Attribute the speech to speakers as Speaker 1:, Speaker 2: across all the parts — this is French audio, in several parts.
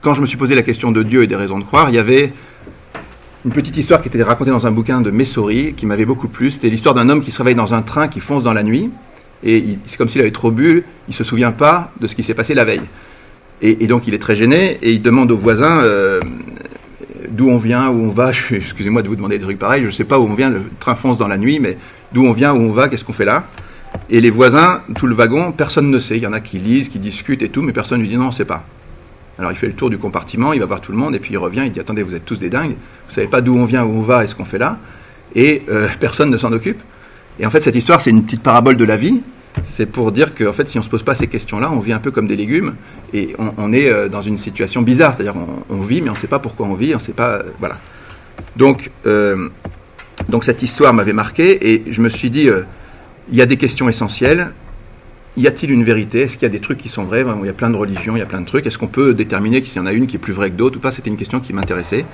Speaker 1: quand je me suis posé la question de Dieu et des raisons de croire, il y avait une petite histoire qui était racontée dans un bouquin de Messori qui m'avait beaucoup plu. C'était l'histoire d'un homme qui se réveille dans un train qui fonce dans la nuit. Et c'est comme s'il avait trop bu, il ne se souvient pas de ce qui s'est passé la veille. Et, donc il est très gêné et il demande aux voisins euh, d'où on vient, où on va. Excusez-moi de vous demander des trucs pareils, je ne sais pas où on vient, le train fonce dans la nuit, mais d'où on vient, où on va, qu'est-ce qu'on fait là? Et les voisins, tout le wagon, personne ne sait. Il y en a qui lisent, qui discutent et tout, mais personne ne lui dit non, on ne sait pas. Alors il fait le tour du compartiment, il va voir tout le monde, et puis il revient, il dit attendez, vous êtes tous des dingues, vous savez pas d'où on vient, où on va et ce qu'on fait là, et euh, personne ne s'en occupe. Et en fait, cette histoire, c'est une petite parabole de la vie. C'est pour dire que fait, si on ne se pose pas ces questions-là, on vit un peu comme des légumes et on, est euh, dans une situation bizarre. C'est-à-dire, on, vit, mais on ne sait pas pourquoi on vit, on sait pas. Euh, voilà. Donc, donc, cette histoire m'avait marqué et je me suis dit il y a des questions essentielles. Y a-t-il une vérité? Est-ce qu'il y a des trucs qui sont vrais? Il y a plein de religions, il y a plein de trucs. Est-ce qu'on peut déterminer qu'il y en a une qui est plus vraie que d'autres ou C'était une question qui m'intéressait.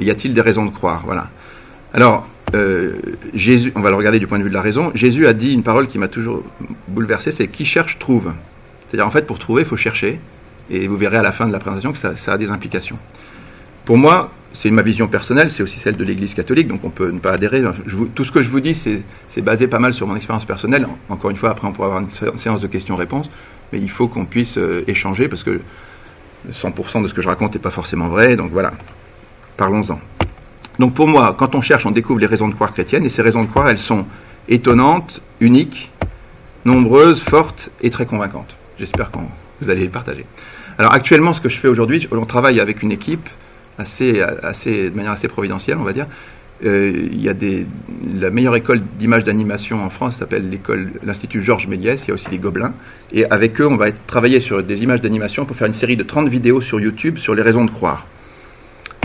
Speaker 1: Et y a-t-il des raisons de croire? Voilà. Alors, euh, Jésus, on va le regarder du point de vue de la raison. Jésus a dit une parole qui m'a toujours bouleversé, c'est qui cherche trouve. C'est-à-dire en fait pour trouver, il faut chercher. Et vous verrez à la fin de la présentation que ça, a des implications. Pour moi, c'est ma vision personnelle, c'est aussi celle de l'Église catholique, donc on peut ne pas adhérer. tout ce que je vous dis, c'est basé pas mal sur mon expérience personnelle. Encore une fois, après on pourra avoir une séance de questions-réponses, mais il faut qu'on puisse euh, échanger parce que 100% de ce que je raconte n'est pas forcément vrai, donc voilà. Parlons-en. Donc pour moi, quand on cherche, on découvre les raisons de croire chrétiennes, et ces raisons de croire, elles sont étonnantes, uniques, nombreuses, fortes et très convaincantes. J'espère que vous allez les partager. Alors actuellement, ce que je fais aujourd'hui, on travaille avec une équipe assez, de manière assez providentielle, on va dire. Euh, il y a la meilleure école d'image d'animation en France s'appelle l'école, l'Institut Georges Méliès, il y a aussi les Gobelins. Et avec eux, on va travailler sur des images d'animation pour faire une série de 30 vidéos sur YouTube sur les raisons de croire.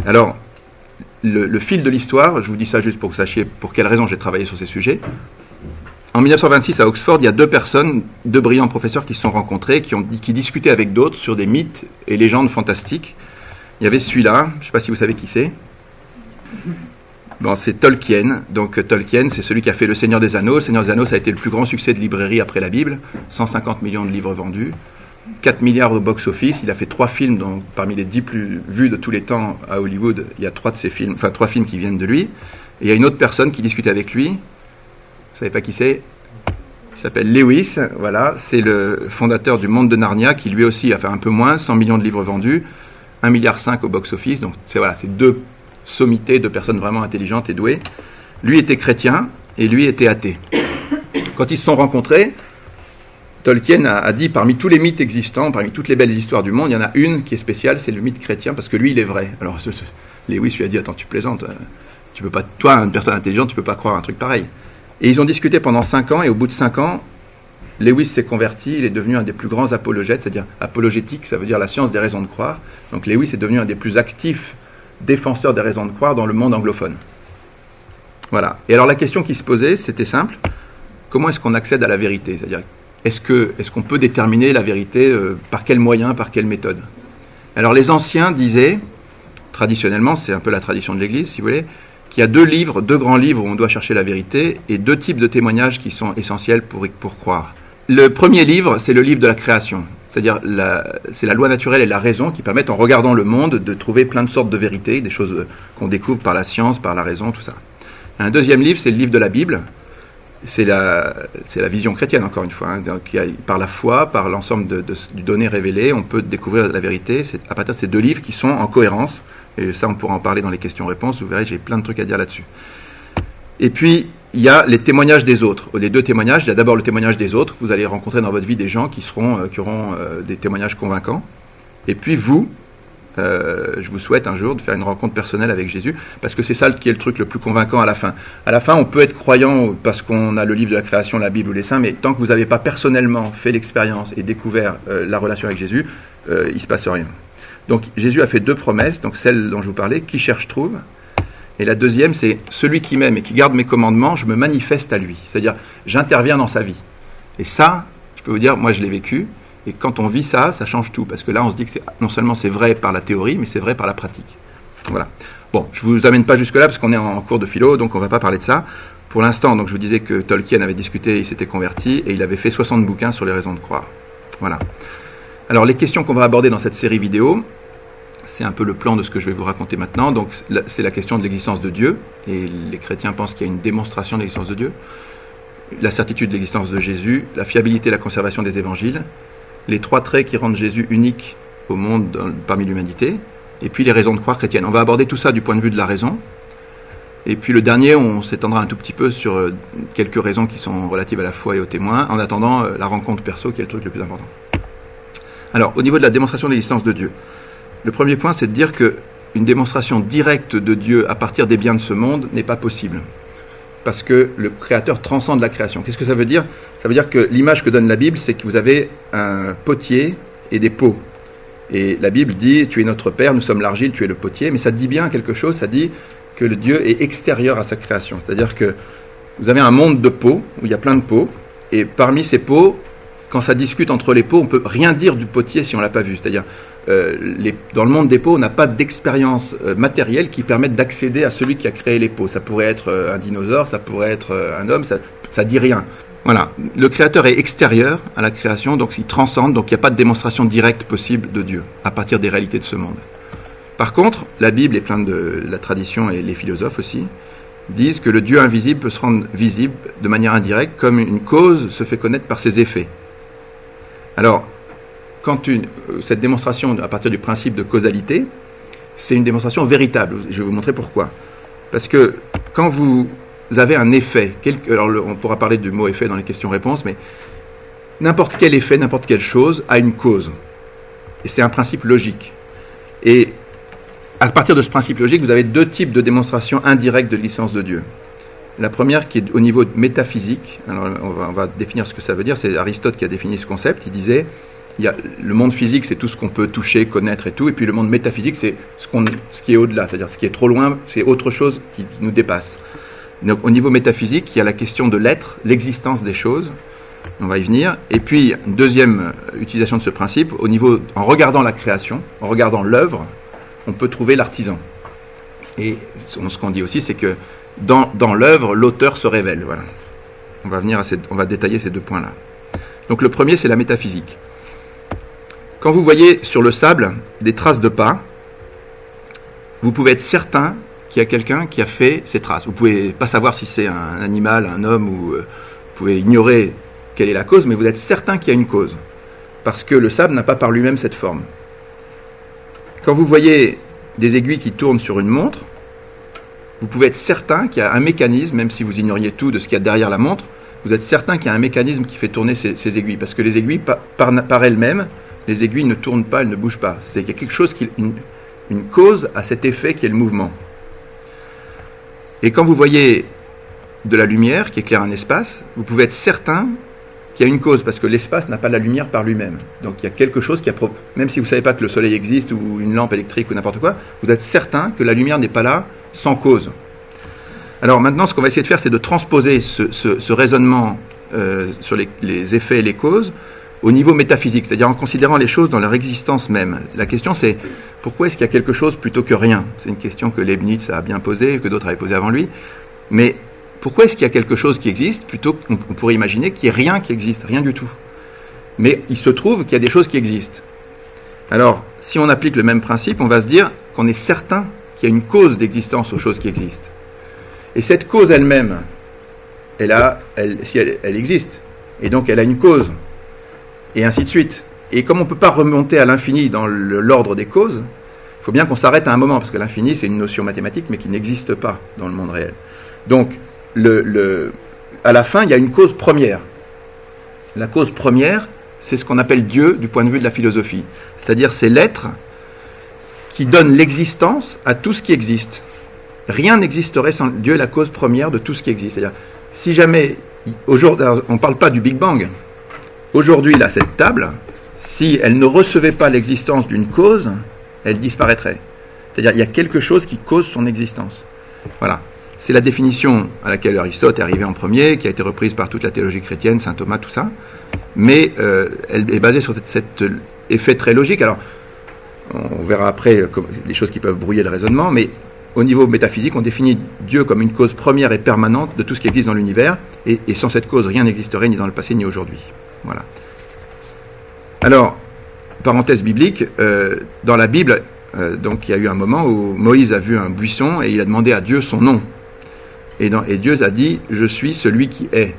Speaker 1: Alors, le, fil de l'histoire, je vous dis ça juste pour que vous sachiez pour quelles raisons j'ai travaillé sur ces sujets. En 1926, à Oxford, il y a deux personnes, deux brillants professeurs qui se sont rencontrés, qui, ont, qui discutaient avec d'autres sur des mythes et légendes fantastiques. Il y avait celui-là, je ne sais pas si vous savez qui c'est. Bon, c'est Tolkien. Donc Tolkien, c'est celui qui a fait Le Seigneur des Anneaux. Le Seigneur des Anneaux, ça a été le plus grand succès de librairie après la Bible. 150 millions de livres vendus. 4 milliards au box-office. Il a fait trois films, donc parmi les 10 plus vus de tous les temps à Hollywood, il y a trois de ces films, enfin trois films qui viennent de lui. Et il y a une autre personne qui discutait avec lui. Vous savez pas qui c'est? Il s'appelle Lewis. Voilà, c'est le fondateur du Monde de Narnia, qui lui aussi a fait un peu moins, 100 millions de livres vendus, 1 milliard 5 au box-office. Donc c'est voilà, deux sommités, deux personnes vraiment intelligentes et douées. Lui était chrétien et lui était athée. Quand ils se sont rencontrés, Tolkien a, dit parmi tous les mythes existants, parmi toutes les belles histoires du monde, il y en a une qui est spéciale, c'est le mythe chrétien, parce que lui, il est vrai. Alors, Lewis lui a dit Attends, tu plaisantes, euh, tu peux pas, toi, une personne intelligente, tu peux pas croire un truc pareil. Et ils ont discuté pendant cinq ans, et au bout de cinq ans, Lewis s'est converti, il est devenu un des plus grands apologètes, c'est-à-dire apologétique, ça veut dire la science des raisons de croire. Donc Lewis est devenu un des plus actifs défenseurs des raisons de croire dans le monde anglophone. Voilà. Et alors la question qui se posait, c'était simple comment est-ce qu'on accède à la vérité? C'est-à-dire est-ce qu'on peut déterminer la vérité euh, par quel moyen, par quelle méthode? Alors les anciens disaient, traditionnellement, c'est un peu la tradition de l'Église, si vous voulez, qu'il y a deux livres, deux grands livres où on doit chercher la vérité, et deux types de témoignages qui sont essentiels pour, pour croire. Le premier livre, c'est le livre de la création. C'est-à-dire, c'est la loi naturelle et la raison qui permettent, en regardant le monde, de trouver plein de sortes de vérités, des choses qu'on découvre par la science, par la raison, tout ça. Un deuxième livre, c'est le livre de la Bible, c'est la, la, vision chrétienne, encore une fois. Hein. Par la foi, par l'ensemble du donné révélé, on peut découvrir la vérité c'est à partir de ces deux livres qui sont en cohérence. Et ça, on pourra en parler dans les questions-réponses. Vous verrez, j'ai plein de trucs à dire là-dessus. Et puis, il y a les témoignages des autres. Les deux témoignages, il y a d'abord le témoignage des autres. Vous allez rencontrer dans votre vie des gens qui, seront, euh, qui auront euh, des témoignages convaincants. Et puis, vous, euh, je vous souhaite un jour de faire une rencontre personnelle avec Jésus, parce que c'est ça qui est le truc le plus convaincant à la fin. À la fin, on peut être croyant parce qu'on a le livre de la création, la Bible ou les saints, mais tant que vous n'avez pas personnellement fait l'expérience et découvert la relation avec Jésus, il ne se passe rien. Donc Jésus a fait deux promesses, donc celle dont je vous parlais, qui cherche trouve, et la deuxième, c'est celui qui m'aime et qui garde mes commandements, je me manifeste à lui. C'est-à-dire, j'interviens dans sa vie. Et ça, je peux vous dire, moi je l'ai vécu, et quand on vit ça, ça change tout, parce que là, on se dit que non seulement c'est vrai par la théorie, mais c'est vrai par la pratique. Voilà. Bon, je ne vous amène pas jusque-là, parce qu'on est en cours de philo, donc on ne va pas parler de ça. Pour l'instant, donc je vous disais que Tolkien avait discuté, il s'était converti, et il avait fait 60 bouquins sur les raisons de croire. Voilà. Alors, les questions qu'on va aborder dans cette série vidéo, c'est un peu le plan de ce que je vais vous raconter maintenant. Donc c'est la question de l'existence de Dieu, et les chrétiens pensent qu'il y a une démonstration de l'existence de Dieu, la certitude de l'existence de Jésus, la fiabilité et la conservation des évangiles, les trois traits qui rendent Jésus unique au monde parmi l'humanité, et puis les raisons de croire chrétiennes. On va aborder tout ça du point de vue de la raison. Et puis le dernier, on s'étendra un tout petit peu sur euh, quelques raisons qui sont relatives à la foi et au témoin, en attendant euh, la rencontre perso qui est le truc le plus important. Alors, au niveau de la démonstration de l'existence de Dieu, le premier point, c'est de dire qu'une démonstration directe de Dieu à partir des biens de ce monde n'est pas possible. Parce que le Créateur transcende la création. Qu'est-ce que ça veut dire? Ça veut dire que l'image que donne la Bible, c'est que vous avez un potier et des pots. Et la Bible dit, tu es notre Père, nous sommes l'argile, tu es le potier, mais ça dit bien quelque chose, ça dit que le Dieu est extérieur à sa création. C'est-à-dire que vous avez un monde de pots, où il y a plein de pots, et parmi ces pots, quand ça discute entre les pots, on ne peut rien dire du potier si on ne l'a pas vu. C'est-à-dire, euh, dans le monde des pots, on n'a pas d'expérience euh, matérielle qui permette d'accéder à celui qui a créé les pots. Ça pourrait être euh, un dinosaure, ça pourrait être un homme, ça ne dit rien. Voilà, le créateur est extérieur à la création, donc il transcende, donc il n'y a pas de démonstration directe possible de Dieu à partir des réalités de ce monde. Par contre, la Bible et plein de la tradition et les philosophes aussi disent que le Dieu invisible peut se rendre visible de manière indirecte comme une cause se fait connaître par ses effets. Alors, quand une, cette démonstration à partir du principe de causalité, c'est une démonstration véritable. Je vais vous montrer pourquoi. Parce que quand vous avez un effet, alors on pourra parler du mot effet dans les questions-réponses, mais n'importe quel effet, n'importe quelle chose a une cause. Et c'est un principe logique. Et à partir de ce principe logique, vous avez deux types de démonstrations indirectes de licence de Dieu. La première qui est au niveau métaphysique, on va, définir ce que ça veut dire, c'est Aristote qui a défini ce concept, il disait, y le monde physique c'est tout ce qu'on peut toucher, connaître et tout, et puis le monde métaphysique c'est ce, qui est au-delà, c'est-à-dire ce qui est trop loin, c'est autre chose qui nous dépasse. Donc, au niveau métaphysique, il y a la question de l'être, l'existence des choses. On va y venir. Et puis, deuxième utilisation de ce principe, au niveau, en regardant la création, en regardant l'œuvre, on peut trouver l'artisan. Et ce qu'on dit aussi, c'est que dans, dans l'œuvre, l'auteur se révèle. Voilà. On va, venir à on va détailler ces deux points-là. Donc le premier, c'est la métaphysique. Quand vous voyez sur le sable des traces de pas, vous pouvez être certain qu'il y a quelqu'un qui a fait ces traces. Vous pouvez pas savoir si c'est un animal, un homme, ou euh, vous pouvez ignorer quelle est la cause, mais vous êtes certain qu'il y a une cause. Parce que le sable n'a pas par lui-même cette forme. Quand vous voyez des aiguilles qui tournent sur une montre, vous pouvez être certain qu'il y a un mécanisme, même si vous ignoriez tout de ce qu'il y a derrière la montre, vous êtes certain qu'il y a un mécanisme qui fait tourner ces, aiguilles. Parce que les aiguilles, par, elles-mêmes, les aiguilles ne tournent pas, elles ne bougent pas. C'est qu'il y a quelque chose qui, une cause à cet effet qui est le mouvement. Et quand vous voyez de la lumière qui éclaire un espace, vous pouvez être certain qu'il y a une cause, parce que l'espace n'a pas la lumière par lui-même. Donc il y a quelque chose qui a... Même si vous ne savez pas que le soleil existe, ou une lampe électrique, ou n'importe quoi, vous êtes certain que la lumière n'est pas là sans cause. Alors maintenant, ce qu'on va essayer de faire, c'est de transposer ce, raisonnement euh, sur les, effets et les causes au niveau métaphysique, c'est-à-dire en considérant les choses dans leur existence même. La question c'est pourquoi est-ce qu'il y a quelque chose plutôt que rien? C'est une question que Leibniz a bien posée, que d'autres avaient posée avant lui. Mais pourquoi est-ce qu'il y a quelque chose qui existe plutôt qu'on pourrait imaginer qu'il n'y ait rien qui existe, rien du tout? Mais il se trouve qu'il y a des choses qui existent. Alors, si on applique le même principe, on va se dire qu'on est certain qu'il y a une cause d'existence aux choses qui existent. Et cette cause elle-même, elle, a, elle, si elle, elle existe, et donc elle a une cause, et ainsi de suite. Et comme on ne peut pas remonter à l'infini dans l'ordre des causes, il faut bien qu'on s'arrête à un moment, parce que l'infini, c'est une notion mathématique, mais qui n'existe pas dans le monde réel. Donc, à la fin, il y a une cause première. La cause première, c'est ce qu'on appelle Dieu du point de vue de la philosophie. C'est-à-dire, c'est l'être qui donne l'existence à tout ce qui existe. Rien n'existerait sans Dieu, la cause première de tout ce qui existe. C'est-à-dire, si jamais, aujourd'hui, on ne parle pas du Big Bang, aujourd'hui, là, cette table, si elle ne recevait pas l'existence d'une cause, elle disparaîtrait. C'est-à-dire il y a quelque chose qui cause son existence. Effet C'est la définition à laquelle Aristote est arrivé en premier, qui a été reprise par toute la théologie chrétienne, saint Thomas, tout ça. Mais euh, elle est basée sur cet effet très logique. Alors, on verra après les choses qui peuvent brouiller le raisonnement, mais au niveau métaphysique, on définit Dieu comme une cause première et permanente de tout ce qui existe dans l'univers, et sans cette cause, rien n'existerait ni dans le passé ni aujourd'hui. Voilà. Alors, parenthèse biblique, euh, dans la Bible, Euh, donc il y a eu un moment où Moïse a vu un buisson et il a demandé à Dieu son nom. Et, Dieu a dit, je suis celui qui est.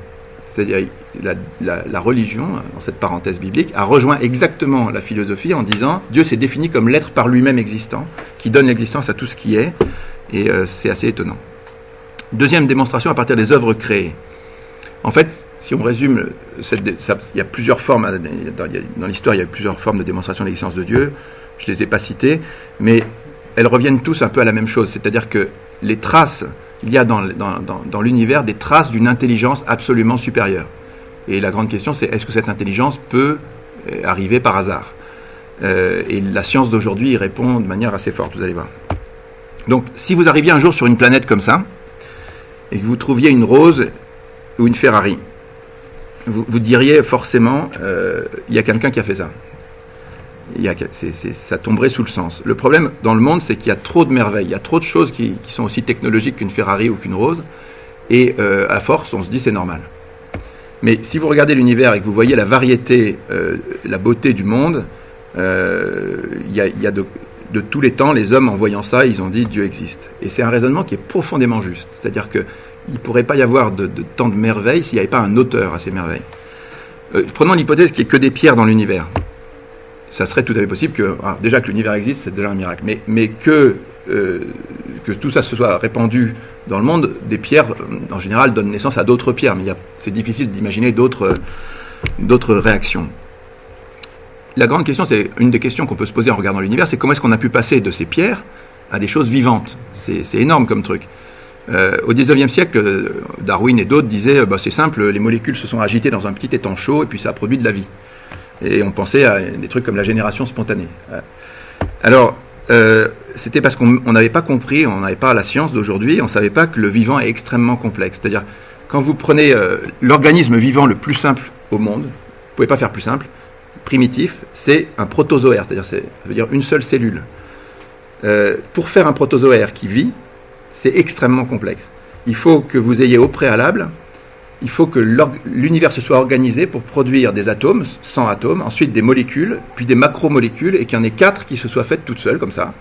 Speaker 1: C'est-à-dire la, la- la religion, dans cette parenthèse biblique, a rejoint exactement la philosophie en disant, Dieu s'est défini comme l'être par lui-même existant, qui donne l'existence à tout ce qui est. Et euh, c'est assez étonnant. Deuxième démonstration à partir des œuvres créées. En fait, si on résume, il y a plusieurs formes, hein, dans, l'histoire il y a plusieurs formes de démonstration de l'existence de Dieu, je ne les ai pas citées, mais elles reviennent tous un peu à la même chose, c'est-à-dire que les traces, il y a dans l'univers des traces d'une intelligence absolument supérieure. Et la grande question c'est est-ce que cette intelligence peut euh, arriver par hasard? Euh, Et la science d'aujourd'hui y répond de manière assez forte, vous allez voir. Donc si vous arriviez un jour sur une planète comme ça, et que vous trouviez une rose ou une Ferrari, vous, diriez forcément, euh, il y a quelqu'un qui a fait ça. Ça tomberait sous le sens. Le problème dans le monde, c'est qu'il y a trop de merveilles, il y a trop de choses qui, sont aussi technologiques qu'une Ferrari ou qu'une rose, et euh, à force, on se dit c'est normal. Mais si vous regardez l'univers et que vous voyez la variété, euh, la beauté du monde, il y a, de, de tous les temps, les hommes, en voyant ça, ils ont dit Dieu existe. Et c'est un raisonnement qui est profondément juste. C'est-à-dire qu'il ne pourrait pas y avoir de, tant de merveilles s'il n'y avait pas un auteur à ces merveilles. Euh, prenons l'hypothèse qu'il n'y ait que des pierres dans l'univers. Ça serait tout à fait possible que, ah, déjà que l'univers existe, c'est déjà un miracle, mais, que, euh, que tout ça se soit répandu dans le monde, des pierres, en général, donnent naissance à d'autres pierres, mais il c'est difficile d'imaginer d'autres réactions. La grande question, c'est une des questions qu'on peut se poser en regardant l'univers, c'est comment est-ce qu'on a pu passer de ces pierres à des choses vivantes? C'est énorme comme truc. Euh, au 19e siècle, euh, Darwin et d'autres disaient euh, bah, c'est simple, les molécules se sont agitées dans un petit étang chaud et puis ça a produit de la vie. Et on pensait à des trucs comme la génération spontanée. Alors, c'était parce qu'on on n'avait pas compris, on n'avait pas la science d'aujourd'hui, on ne savait pas que le vivant est extrêmement complexe. C'est-à-dire, quand vous prenez l'organisme vivant le plus simple au monde, vous ne pouvez pas faire plus simple, primitif, c'est un protozoaire, c'est-à-dire c'est- ça veut dire une seule cellule. Pour faire un protozoaire qui vit, c'est extrêmement complexe. Il faut que vous ayez au préalable, il faut que l'univers se soit organisé pour produire des atomes, 100 atomes, ensuite des molécules, puis des macromolécules, et qu'il y en ait quatre qui se soient faites toutes seules, comme ça,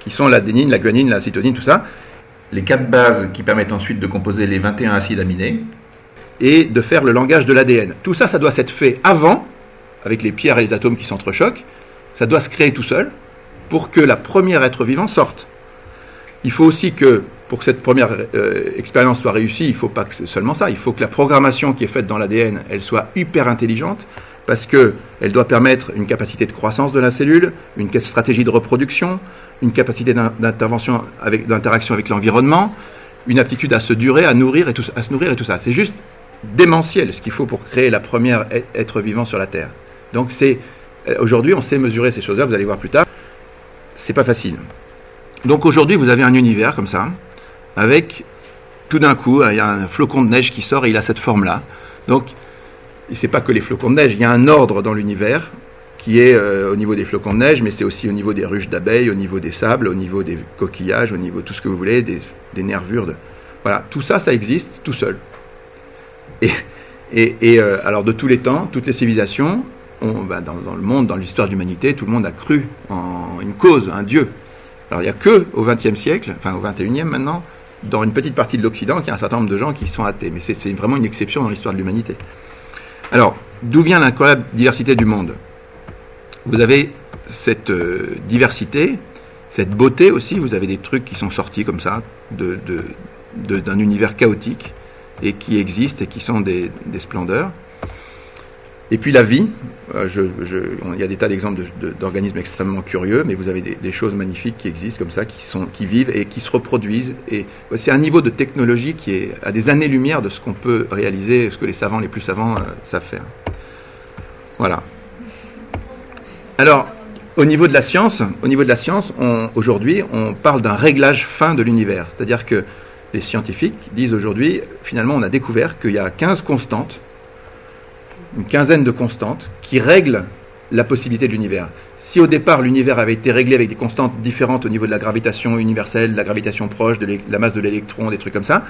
Speaker 1: qui sont l'adénine, la guanine, la cytosine, tout ça. Les quatre bases qui permettent ensuite de composer les 21 acides aminés, et de faire le langage de l'ADN. Tout ça, ça doit s'être fait avant, avec les pierres et les atomes qui s'entrechoquent, ça doit se créer tout seul, pour que la première être vivant sorte. Il faut aussi que, pour que cette première euh, expérience soit réussie, il ne faut pas que seulement ça, il faut que la programmation qui est faite dans l'ADN, elle soit hyper intelligente, parce qu'elle doit permettre une capacité de croissance de la cellule, une stratégie de reproduction, une capacité d'in- d'intervention avec d'interaction avec l'environnement, une aptitude à se durer, à nourrir et à se nourrir et tout ça. C'est juste démentiel ce qu'il faut pour créer la première e- être vivant sur la Terre. Donc euh, aujourd'hui on sait mesurer ces choses-là, vous allez voir plus tard. C'est pas facile. Donc aujourd'hui vous avez un univers comme ça, avec tout d'un coup il y a un flocon de neige qui sort et il a cette forme-là. Donc c'est pas que les flocons de neige, il y a un ordre dans l'univers qui est euh, au niveau des flocons de neige, mais c'est aussi au niveau des ruches d'abeilles, au niveau des sables, au niveau des coquillages, au niveau tout ce que vous voulez, des, nervures. De... Voilà, tout ça, ça existe tout seul. Et, euh, alors de tous les temps, toutes les civilisations, bah, dans, dans le monde, dans l'histoire de l'humanité, tout le monde a cru en une cause, un Dieu. Alors il n'y a que au XXe siècle, enfin au XXIe maintenant, dans une petite partie de l'Occident, qu'il y a un certain nombre de gens qui sont athées. Mais c'est vraiment une exception dans l'histoire de l'humanité. Alors, d'où vient l'incroyable diversité du monde? Vous avez cette euh, diversité, cette beauté aussi, vous avez des trucs qui sont sortis comme ça, d'un univers chaotique, et qui existent et qui sont des splendeurs. Et puis la vie, euh, je- je- il y a des tas d'exemples de- de- d'organismes extrêmement curieux, mais vous avez des, choses magnifiques qui existent comme ça, qui, sont, qui vivent et qui se reproduisent. Et c'est un niveau de technologie qui est à des années-lumière de ce qu'on peut réaliser, ce que les savants les plus savants euh, savent faire. Voilà. Alors, au niveau de la science, au niveau de la science, aujourd'hui, on parle d'un réglage fin de l'univers. C'est-à-dire que les scientifiques disent aujourd'hui, finalement, on a découvert qu'il y a 15 constantes, une quinzaine de constantes, qui règlent la possibilité de l'univers. Si au départ l'univers avait été réglé avec des constantes différentes au niveau de la gravitation universelle, de la gravitation proche, de la masse de l'électron, des trucs comme ça,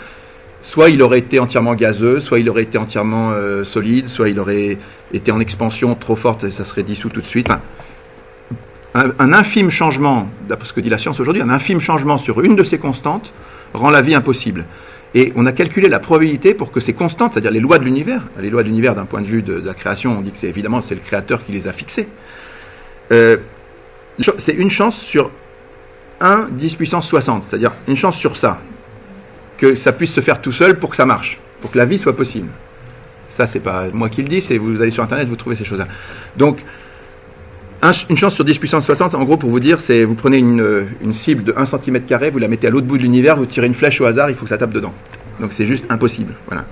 Speaker 1: soit il aurait été entièrement gazeux, soit il aurait été entièrement euh, solide, soit il aurait été en expansion trop forte et ça serait dissous tout de suite. Enfin, un, infime changement, d'après ce que dit la science aujourd'hui, un infime changement sur une de ces constantes rend la vie impossible. Et on a calculé la probabilité pour que ces constantes, c'est-à-dire les lois de l'univers, les lois de l'univers d'un point de vue de, la création, on dit que c'est évidemment c'est le créateur qui les a fixées. Euh, c'est une chance sur 1 10 puissance 60, c'est-à-dire une chance sur ça, que ça puisse se faire tout seul pour que ça marche, pour que la vie soit possible. Ça, c'est pas moi qui le dis, c'est vous allez sur Internet, vous trouvez ces choses-là. Donc, une chance sur 10 puissance 60, en gros, pour vous dire, c'est vous prenez une, cible de 1 cm, vous la mettez à l'autre bout de l'univers, vous tirez une flèche au hasard, il faut que ça tape dedans. Donc c'est juste impossible. Voilà.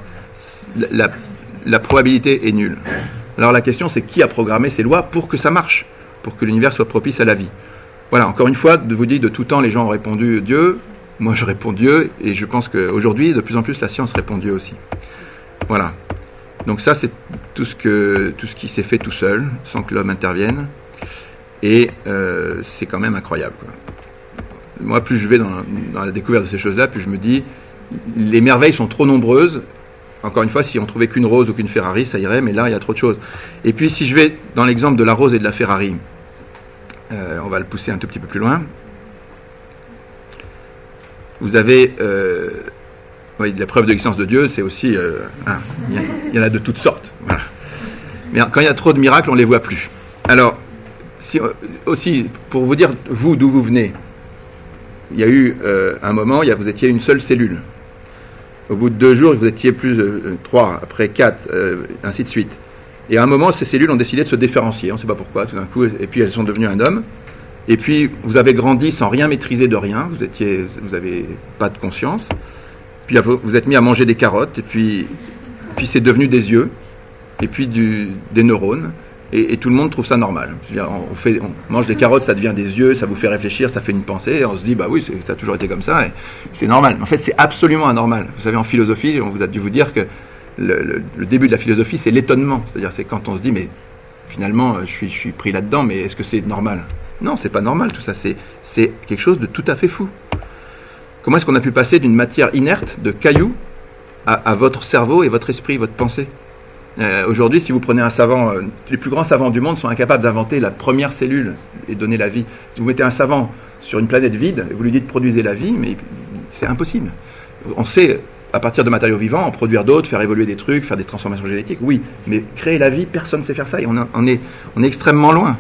Speaker 1: La, probabilité est nulle. Alors la question, c'est qui a programmé ces lois pour que ça marche, pour que l'univers soit propice à la vie? Voilà, encore une fois, de vous dire, de tout temps, les gens ont répondu Dieu. Moi, je réponds Dieu, et je pense qu'aujourd'hui, de plus en plus, la science répond Dieu aussi. Voilà. Donc ça, c'est tout ce, tout ce qui s'est fait tout seul, sans que l'homme intervienne. Et euh, c'est quand même incroyable. Moi, plus je vais dans, la découverte de ces choses-là, plus je me dis, les merveilles sont trop nombreuses. Encore une fois, si on trouvait qu'une rose ou qu'une Ferrari, ça irait, mais là, il y a trop de choses. Et puis, si je vais dans l'exemple de la rose et de la Ferrari, euh, on va le pousser un tout petit peu plus loin. Vous avez euh, la preuve de l'existence de Dieu, c'est aussi. Il y, en a de toutes sortes. Mais quand il y a trop de miracles, on ne les voit plus. Alors, euh, aussi, pour vous dire, vous, d'où vous venez, il y a eu euh, un moment, il vous étiez une seule cellule. Au bout de deux jours, vous étiez plus euh, trois, après quatre, ainsi de suite. Et à un moment, ces cellules ont décidé de se différencier, on ne sait pas pourquoi, tout d'un coup, et puis elles sont devenues un homme. Et puis, vous avez grandi sans rien maîtriser de rien, vous n'avez pas de conscience. Puis vous êtes mis à manger des carottes, et puis, c'est devenu des yeux, et puis des neurones. Et, tout le monde trouve ça normal. on, mange des carottes, ça devient des yeux, ça vous fait réfléchir, ça fait une pensée, et on se dit, bah oui, ça a toujours été comme ça, c'est normal. En fait, c'est absolument anormal. Vous savez, en philosophie, on vous a dû vous dire que le, début de la philosophie, c'est l'étonnement. C'est-à-dire, c'est quand on se dit, mais finalement, je suis, je suis pris là-dedans, mais est-ce que c'est normal? Non, c'est pas normal, tout ça. C'est quelque chose de tout à fait fou. Comment est-ce qu'on a pu passer d'une matière inerte, de cailloux, à votre cerveau et votre esprit, votre pensée? Euh, aujourd'hui, si vous prenez un savant, euh, les plus grands savants du monde sont incapables d'inventer la première cellule et donner la vie. Si vous mettez un savant sur une planète vide, et vous lui dites produisez la vie, mais c'est impossible. On sait, à partir de matériaux vivants, en produire d'autres, faire évoluer des trucs, faire des transformations génétiques, oui, mais créer la vie, personne ne sait faire ça et on, est, extrêmement loin.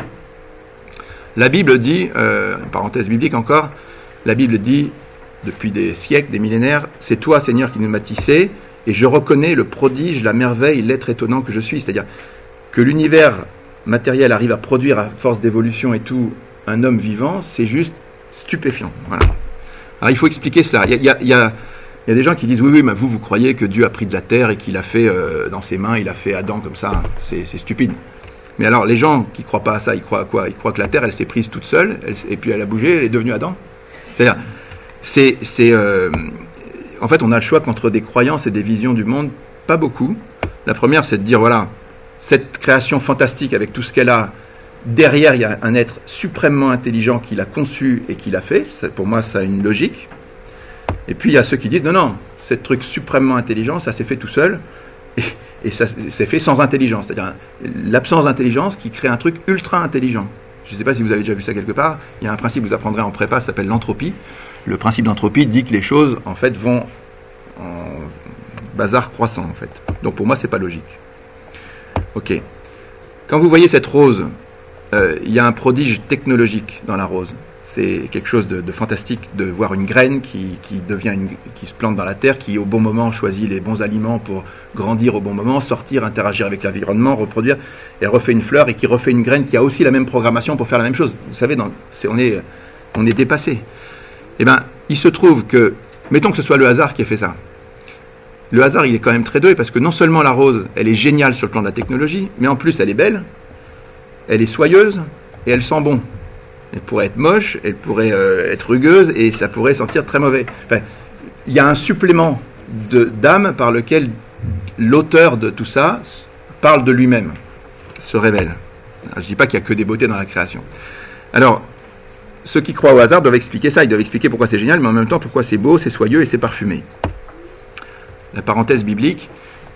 Speaker 1: La Bible dit, euh, parenthèse biblique encore, la Bible dit, depuis des siècles, des millénaires, c'est toi Seigneur qui nous m'as tissé, et je reconnais le prodige, la merveille, l'être étonnant que je suis. C'est-à-dire que l'univers matériel arrive à produire à force d'évolution et tout un homme vivant, c'est juste stupéfiant. Alors il faut expliquer ça. Il y a, des gens qui disent oui, oui, mais vous, vous croyez que Dieu a pris de la terre et qu'il a fait euh, dans ses mains, il a fait Adam comme ça. C'est stupide. Mais alors les gens qui ne croient pas à ça, ils croient à quoi? Ils croient que la terre, elle s'est prise toute seule, et puis elle a bougé, elle est devenue Adam? C'est-à-dire, c'est, euh, en fait, on a le choix qu'entre des croyances et des visions du monde, pas beaucoup. La première, c'est de dire, voilà, cette création fantastique avec tout ce qu'elle a, derrière, il y a un être suprêmement intelligent qui l'a conçu et qui l'a fait. Pour moi, ça a une logique. Et puis, il y a ceux qui disent, non, non, ce truc suprêmement intelligent, ça s'est fait tout seul. Et, ça s'est fait sans intelligence. C'est-à-dire l'absence d'intelligence qui crée un truc ultra intelligent. Je ne sais pas si vous avez déjà vu ça quelque part. Il y a un principe que vous apprendrez en prépa, ça s'appelle l'entropie le principe d'entropie dit que les choses, en fait, vont en bazar croissant, en fait. Donc pour moi, c'est pas logique. Ok. Quand vous voyez cette rose, euh, il y a un prodige technologique dans la rose. C'est quelque chose de, fantastique de voir une graine qui, devient qui se plante dans la terre, qui au bon moment choisit les bons aliments pour grandir au bon moment, sortir, interagir avec l'environnement, reproduire, et refait une fleur et qui refait une graine qui a aussi la même programmation pour faire la même chose. Vous savez, on, on est dépassé eh bien, il se trouve que, mettons que ce soit le hasard qui a fait ça. Le hasard, il est quand même très doué parce que non seulement la rose, elle est géniale sur le plan de la technologie, mais en plus, elle est belle, elle est soyeuse et elle sent bon. Elle pourrait être moche, elle pourrait euh, être rugueuse et ça pourrait sentir très mauvais. Il y a un supplément d'âme par lequel l'auteur de tout ça parle de lui-même, se révèle. Je ne dis pas qu'il n'y a que des beautés dans la création. Alors, ceux qui croient au hasard doivent expliquer ça, ils doivent expliquer pourquoi c'est génial, mais en même temps pourquoi c'est beau, c'est soyeux et c'est parfumé. La parenthèse biblique,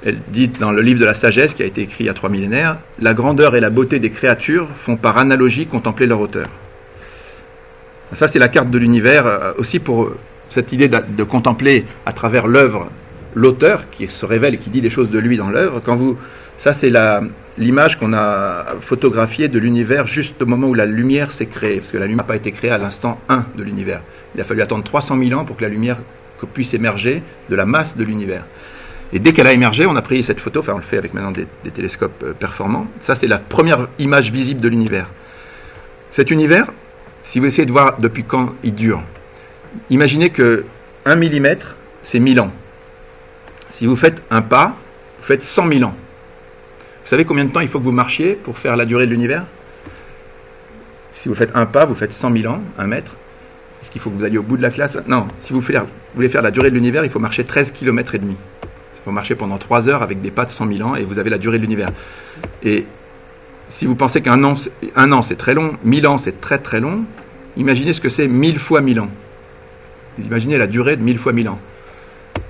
Speaker 1: elle dit dans le livre de la sagesse qui a été écrit il y a trois millénaires, la grandeur et la beauté des créatures font par analogie contempler leur auteur. Ça, c'est la carte de l'univers, euh, aussi pour cette idée de, de contempler à travers l'œuvre l'auteur qui se révèle et qui dit des choses de lui dans l'œuvre. Quand vous, ça, c'est l'image qu'on a photographiée de l'univers juste au moment où la lumière s'est créée, parce que la lumière n'a pas été créée à l'instant 1 de l'univers. Il a fallu attendre 300 000 ans pour que la lumière puisse émerger de la masse de l'univers. Et dès qu'elle a émergé, on a pris cette photo, enfin on le fait avec maintenant des, télescopes euh, performants. Ça, c'est la première image visible de l'univers. Cet univers, si vous essayez de voir depuis quand il dure, imaginez que 1 mm, c'est 1000 ans. Si vous faites un pas, vous faites 100 000 ans. Vous savez combien de temps il faut que vous marchiez pour faire la durée de l'univers? Si vous faites un pas, vous faites 100 000 ans, un mètre. Est-ce qu'il faut que vous alliez au bout de la classe? Non, si vous, voulez faire la durée de l'univers, il faut marcher 13 km et demi. Il faut marcher pendant 3 heures avec des pas de 100 000 ans et vous avez la durée de l'univers. Et si vous pensez qu'un an, un an c'est très long, 1000 ans c'est très très long, Imaginez ce que c'est 1000 fois 1000 ans. Imaginez la durée de 1000 fois 1000 ans.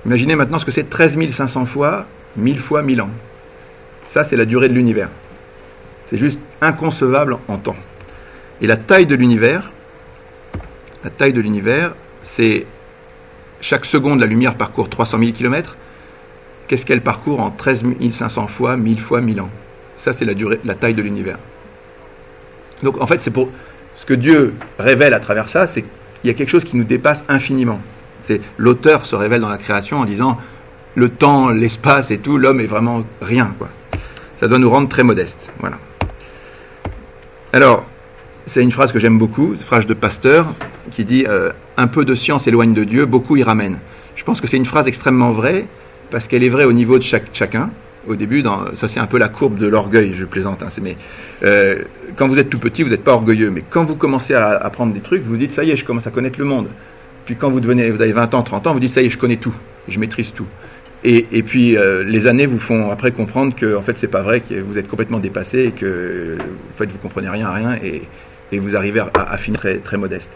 Speaker 1: Imaginez maintenant ce que c'est 13 500 fois 1000 fois 1000 ans. Ça, c'est la durée de l'univers. C'est juste inconcevable en temps. Et la taille de l'univers, la taille de l'univers, c'est chaque seconde la lumière parcourt 300 000 km. Qu'est-ce qu'elle parcourt en 13 500 fois 1000 fois 1000 ans? Ça, c'est la, durée, la taille de l'univers. Donc, en fait, c'est pour, ce que Dieu révèle à travers ça, c'est qu'il y a quelque chose qui nous dépasse infiniment. C'est l'auteur se révèle dans la création en disant le temps, l'espace et tout, l'homme est vraiment rien. Quoi. Ça doit nous rendre très modestes. Voilà. Alors, c'est une phrase que j'aime beaucoup, une phrase de Pasteur, qui dit euh, Un peu de science éloigne de Dieu, beaucoup y ramène. Je pense que c'est une phrase extrêmement vraie, parce qu'elle est vraie au niveau de chaque, chacun. Au début, ça c'est un peu la courbe de l'orgueil, je plaisante. Hein, mais euh, quand vous êtes tout petit, vous n'êtes pas orgueilleux, mais quand vous commencez à apprendre des trucs, vous dites ça y est, je commence à connaître le monde. Puis quand vous devenez, vous avez 20 ans, 30 ans, vous dites ça y est, je connais tout, je maîtrise tout. Et, puis euh, les années vous font après comprendre que en fait c'est pas vrai, que vous êtes complètement dépassé et que en fait vous comprenez rien à rien et, vous arrivez à, finir très, très modeste.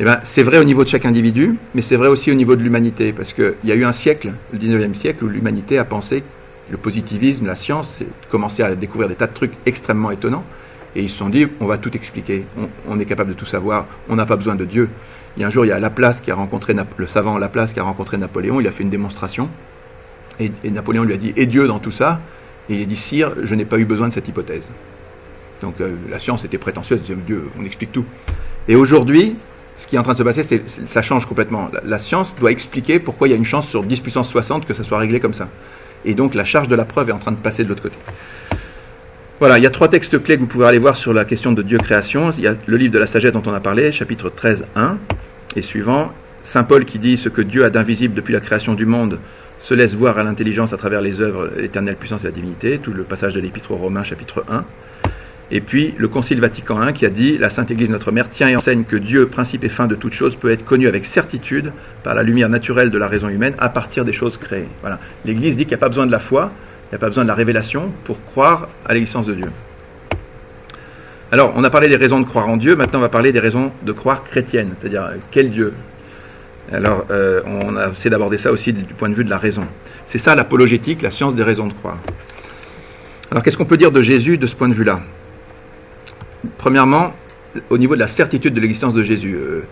Speaker 1: Eh ben, c'est vrai au niveau de chaque individu, mais c'est vrai aussi au niveau de l'humanité, parce qu'il y a eu un siècle, le 19e siècle, où l'humanité a pensé le positivisme, la science, commençait à découvrir des tas de trucs extrêmement étonnants. Et ils se sont dit, on va tout expliquer, on, est capable de tout savoir, on n'a pas besoin de Dieu. Il y a un jour, il y a Laplace qui a rencontré, le savant Laplace qui a rencontré Napoléon, il a fait une démonstration, et, Napoléon lui a dit, et Dieu dans tout ça? Et il a dit, sire, je n'ai pas eu besoin de cette hypothèse. Donc euh, la science était prétentieuse, Dieu, on explique tout. Et aujourd'hui, ce qui est en train de se passer, c'est ça change complètement. La, la, science doit expliquer pourquoi il y a une chance sur 10 puissance 60 que ça soit réglé comme ça. Et donc la charge de la preuve est en train de passer de l'autre côté. Voilà, il y a trois textes clés que vous pouvez aller voir sur la question de Dieu création. Il y a le livre de la sagesse dont on a parlé, chapitre 13, 1 et suivant. Saint Paul qui dit ce que Dieu a d'invisible depuis la création du monde se laisse voir à l'intelligence à travers les œuvres, l'éternelle puissance et la divinité. Tout le passage de l'épître aux Romains, chapitre 1. Et puis le Concile Vatican I qui a dit La Sainte Église, notre Mère, tient et enseigne que Dieu, principe et fin de toute chose, peut être connu avec certitude par la lumière naturelle de la raison humaine à partir des choses créées. Voilà. L'Église dit qu'il n'y a pas besoin de la foi, il n'y a pas besoin de la révélation pour croire à l'existence de Dieu. Alors, on a parlé des raisons de croire en Dieu, maintenant on va parler des raisons de croire chrétienne, c'est-à-dire quel Dieu? Alors, euh, on a essayé d'aborder ça aussi du point de vue de la raison. C'est ça l'apologétique, la science des raisons de croire. Alors, qu'est-ce qu'on peut dire de Jésus de ce point de vue-là? Premièrement, au niveau de la certitude de l'existence de Jésus, euh,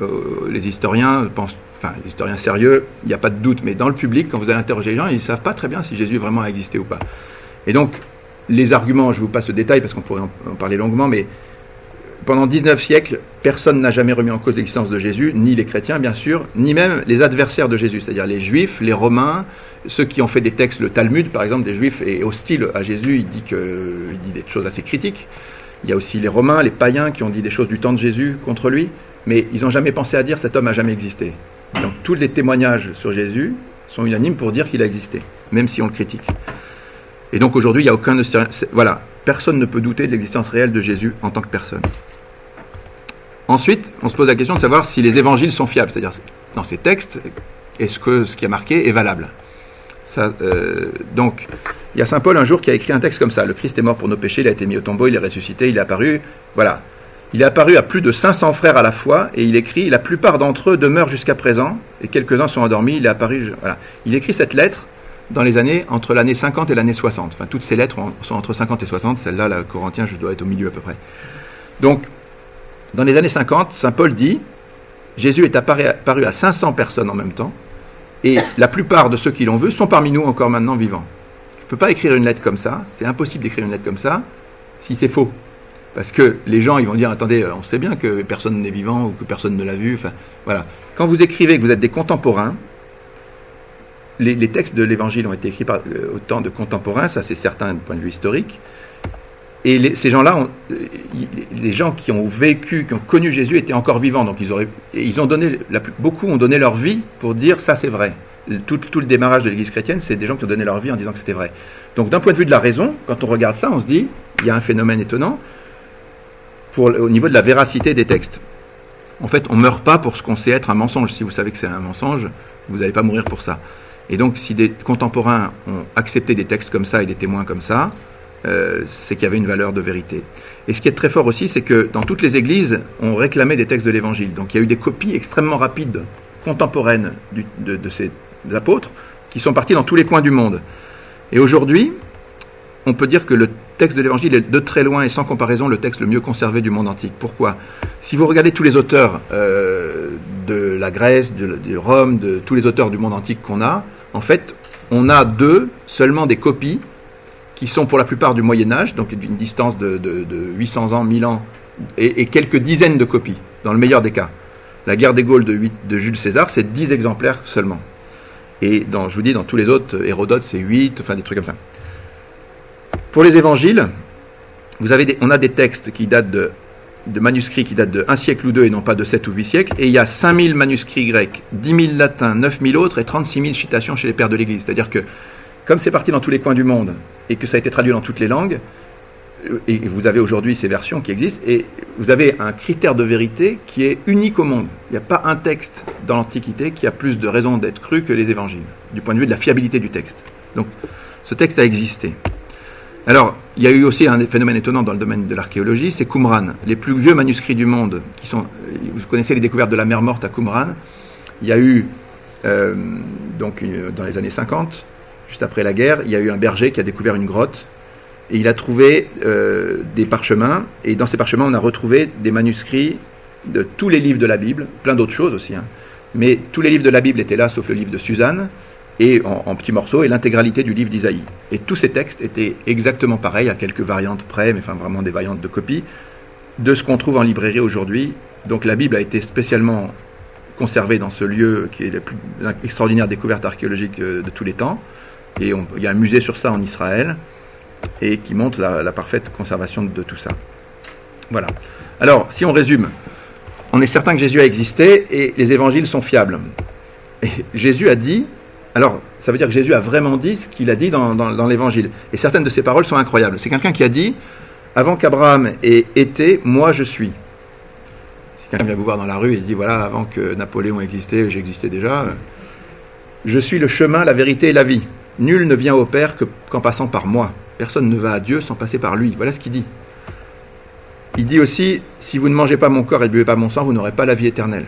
Speaker 1: euh, les historiens pensent, enfin les historiens sérieux, il n'y a pas de doute, mais dans le public, quand vous allez interroger les gens, ils ne savent pas très bien si Jésus vraiment a existé ou pas. Et donc, les arguments, je vous passe le détail parce qu'on pourrait en, parler longuement, mais pendant 19 siècles, personne n'a jamais remis en cause l'existence de Jésus, ni les chrétiens bien sûr, ni même les adversaires de Jésus, c'est-à-dire les juifs, les romains, ceux qui ont fait des textes, le Talmud par exemple, des juifs est hostile à Jésus, il dit, que, il dit des choses assez critiques. Il y a aussi les Romains, les païens qui ont dit des choses du temps de Jésus contre lui, mais ils n'ont jamais pensé à dire cet homme n'a jamais existé. Donc tous les témoignages sur Jésus sont unanimes pour dire qu'il a existé, même si on le critique. Et donc aujourd'hui, il n'y a aucun... Voilà, personne ne peut douter de l'existence réelle de Jésus en tant que personne. Ensuite, on se pose la question de savoir si les évangiles sont fiables, c'est-à-dire dans ces textes, est-ce que ce qui a marqué est valable? Euh, donc, il y a Saint Paul un jour qui a écrit un texte comme ça. Le Christ est mort pour nos péchés, il a été mis au tombeau, il est ressuscité, il est apparu. Voilà. Il est apparu à plus de 500 frères à la fois et il écrit La plupart d'entre eux demeurent jusqu'à présent et quelques-uns sont endormis. Il est apparu. Voilà. Il écrit cette lettre dans les années entre l'année 50 et l'année 60. Enfin, toutes ces lettres sont entre 50 et 60. Celle-là, la Corinthien, je dois être au milieu à peu près. Donc, Dans les années 50, Saint Paul dit Jésus est apparu à 500 personnes en même temps, et la plupart de ceux qui l'ont vu sont parmi nous encore maintenant vivants. Je ne peux pas écrire une lettre comme ça, c'est impossible d'écrire une lettre comme ça si c'est faux. Parce que les gens, ils vont dire, attendez, euh, on sait bien que personne n'est vivant ou que personne ne l'a vu. Enfin, voilà. Quand vous écrivez que vous êtes des contemporains, les, textes de l'Évangile ont été écrits par euh, autant de contemporains, ça c'est certain du point de vue historique. Et ces gens-là, euh, les gens qui ont vécu, qui ont connu Jésus, étaient encore vivants. Donc ils, ont donné, beaucoup ont donné leur vie pour dire ça c'est vrai. Tout, le démarrage de l'Église chrétienne, c'est des gens qui ont donné leur vie en disant que c'était vrai. Donc d'un point de vue de la raison, quand on regarde ça, on se dit, il y a un phénomène étonnant au niveau de la véracité des textes. En fait, on ne meurt pas pour ce qu'on sait être un mensonge. Si vous savez que c'est un mensonge, vous n'allez pas mourir pour ça. Et donc, si des contemporains ont accepté des textes comme ça et des témoins comme ça, euh, c'est qu'il y avait une valeur de vérité. Et ce qui est très fort aussi, c'est que dans toutes les églises, on réclamait des textes de l'Évangile. Donc il y a eu des copies extrêmement rapides, contemporaines de, ces apôtres, qui sont partis dans tous les coins du monde. Et aujourd'hui, on peut dire que le texte de l'Évangile est de très loin et sans comparaison le texte le mieux conservé du monde antique. Pourquoi? Si vous regardez tous les auteurs euh, de la Grèce, de, Rome, de tous les auteurs du monde antique qu'on a, en fait, on a deux seulement des copies qui sont pour la plupart du Moyen Âge, donc d'une distance de, 800 ans, 1000 ans, et, quelques dizaines de copies, dans le meilleur des cas. La guerre des Gaules de, Jules César, c'est 10 exemplaires seulement. Et dans, je vous dis, dans tous les autres, Hérodote, c'est 8, enfin des trucs comme ça. Pour les évangiles, on a des textes qui datent de, manuscrits qui datent de 1 siècle ou deux et non pas de 7 ou 8 siècles, et il y a 5000 manuscrits grecs, 10 000 latins, 9 000 autres et 36 000 citations chez les pères de l'Église. C'est-à-dire que, comme c'est parti dans tous les coins du monde et que ça a été traduit dans toutes les langues, euh, et vous avez aujourd'hui ces versions qui existent, et vous avez un critère de vérité qui est unique au monde. Il n'y a pas un texte dans l'Antiquité qui a plus de raisons d'être cru que les évangiles, du point de vue de la fiabilité du texte. Donc, ce texte a existé. Alors, il y a eu aussi un phénomène étonnant dans le domaine de l'archéologie, c'est Qumran. Les plus vieux manuscrits du monde, qui sont, vous connaissez les découvertes de la mer morte à Qumran. Il y a eu, euh, donc, dans les années 50, juste après la guerre, il y a eu un berger qui a découvert une grotte et il a trouvé euh, des parchemins. Et dans ces parchemins, on a retrouvé des manuscrits de tous les livres de la Bible, plein d'autres choses aussi. Hein. Mais tous les livres de la Bible étaient là, sauf le livre de Suzanne et en, petits morceaux, et l'intégralité du livre d'Isaïe. Et tous ces textes étaient exactement pareils, à quelques variantes près, mais enfin vraiment des variantes de copie, de ce qu'on trouve en librairie aujourd'hui. Donc la Bible a été spécialement conservée dans ce lieu qui est la plus extraordinaire découverte archéologique euh, de tous les temps. Et il y a un musée sur ça en Israël, et qui montre la, la parfaite conservation de tout ça. Voilà. Alors, si on résume, on est certain que Jésus a existé et les évangiles sont fiables. Et Jésus a dit, alors, ça veut dire que Jésus a vraiment dit ce qu'il a dit dans, l'Évangile. Et certaines de ses paroles sont incroyables. C'est quelqu'un qui a dit, avant qu'Abraham ait été, moi je suis. Si quelqu'un vient vous voir dans la rue et dit, voilà, avant que Napoléon existait, j'existais déjà, je suis le chemin, la vérité et la vie. Nul ne vient au Père qu'en passant par moi. Personne ne va à Dieu sans passer par lui. Voilà ce qu'il dit. Il dit aussi, si vous ne mangez pas mon corps et ne buvez pas mon sang, vous n'aurez pas la vie éternelle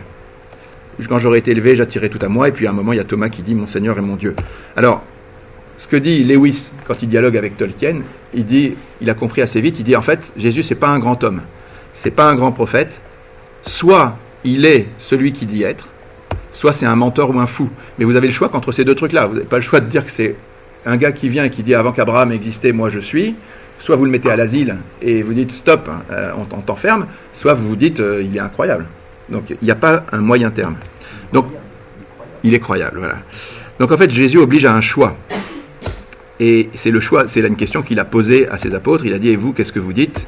Speaker 1: quand j'aurai été élevé, j'attirerai tout à moi. Et puis à un moment, il y a Thomas qui dit Mon Seigneur et mon Dieu. Alors, ce que dit Lewis quand il dialogue avec Tolkien, il dit, il a compris assez vite, il dit en fait, Jésus c'est pas un grand homme, c'est pas un grand prophète. Soit il est celui qui dit être, soit c'est un menteur ou un fou. Mais vous avez le choix entre ces deux trucs-là. Vous n'avez pas le choix de dire que c'est un gars qui vient et qui dit avant qu'Abraham existait, moi je suis. Soit vous le mettez à l'asile et vous dites stop, euh, on, t'enferme. Soit vous vous dites euh, il est incroyable. Donc il n'y a pas un moyen terme. Donc il est croyable, voilà. Donc en fait Jésus oblige à un choix. Et c'est le choix, c'est là une question qu'il a posée à ses apôtres. Il a dit Et vous, qu'est-ce que vous dites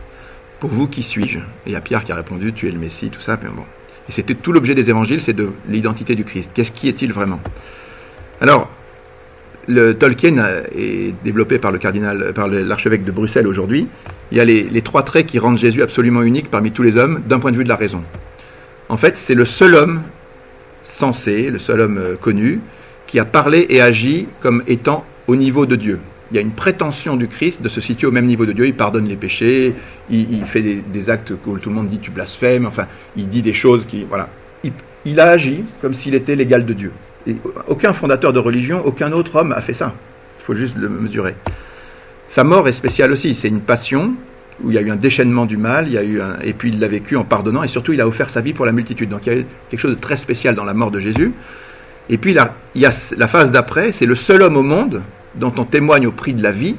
Speaker 1: Pour vous, qui suis-je? Et a Pierre qui a répondu Tu es le Messie, tout ça. Mais bon. Et c'était tout l'objet des évangiles, c'est de l'identité du Christ. Qu'est-ce qui est-il vraiment? Alors, le Tolkien est développé par le cardinal, par l'archevêque de Bruxelles aujourd'hui. Il y a les trois traits qui rendent Jésus absolument unique parmi tous les hommes d'un point de vue de la raison. En fait, c'est le seul homme sensé, le seul homme euh, connu, qui a parlé et agi comme étant au niveau de Dieu. Il y a une prétention du Christ de se situer au même niveau de Dieu. Il pardonne les péchés, il, fait des, actes où tout le monde dit tu blasphèmes, enfin, il dit des choses qui. Voilà. Il, a agi comme s'il était l'égal de Dieu. Et aucun fondateur de religion, aucun autre homme a fait ça. Il faut juste le mesurer. Sa mort est spéciale aussi. C'est une passion où il y a eu un déchaînement du mal, il y a eu un- et puis il l'a vécu en pardonnant, et surtout il a offert sa vie pour la multitude. Donc il y a eu quelque chose de très spécial dans la mort de Jésus. Et puis là, il y a la phase d'après, c'est le seul homme au monde dont on témoigne au prix de la vie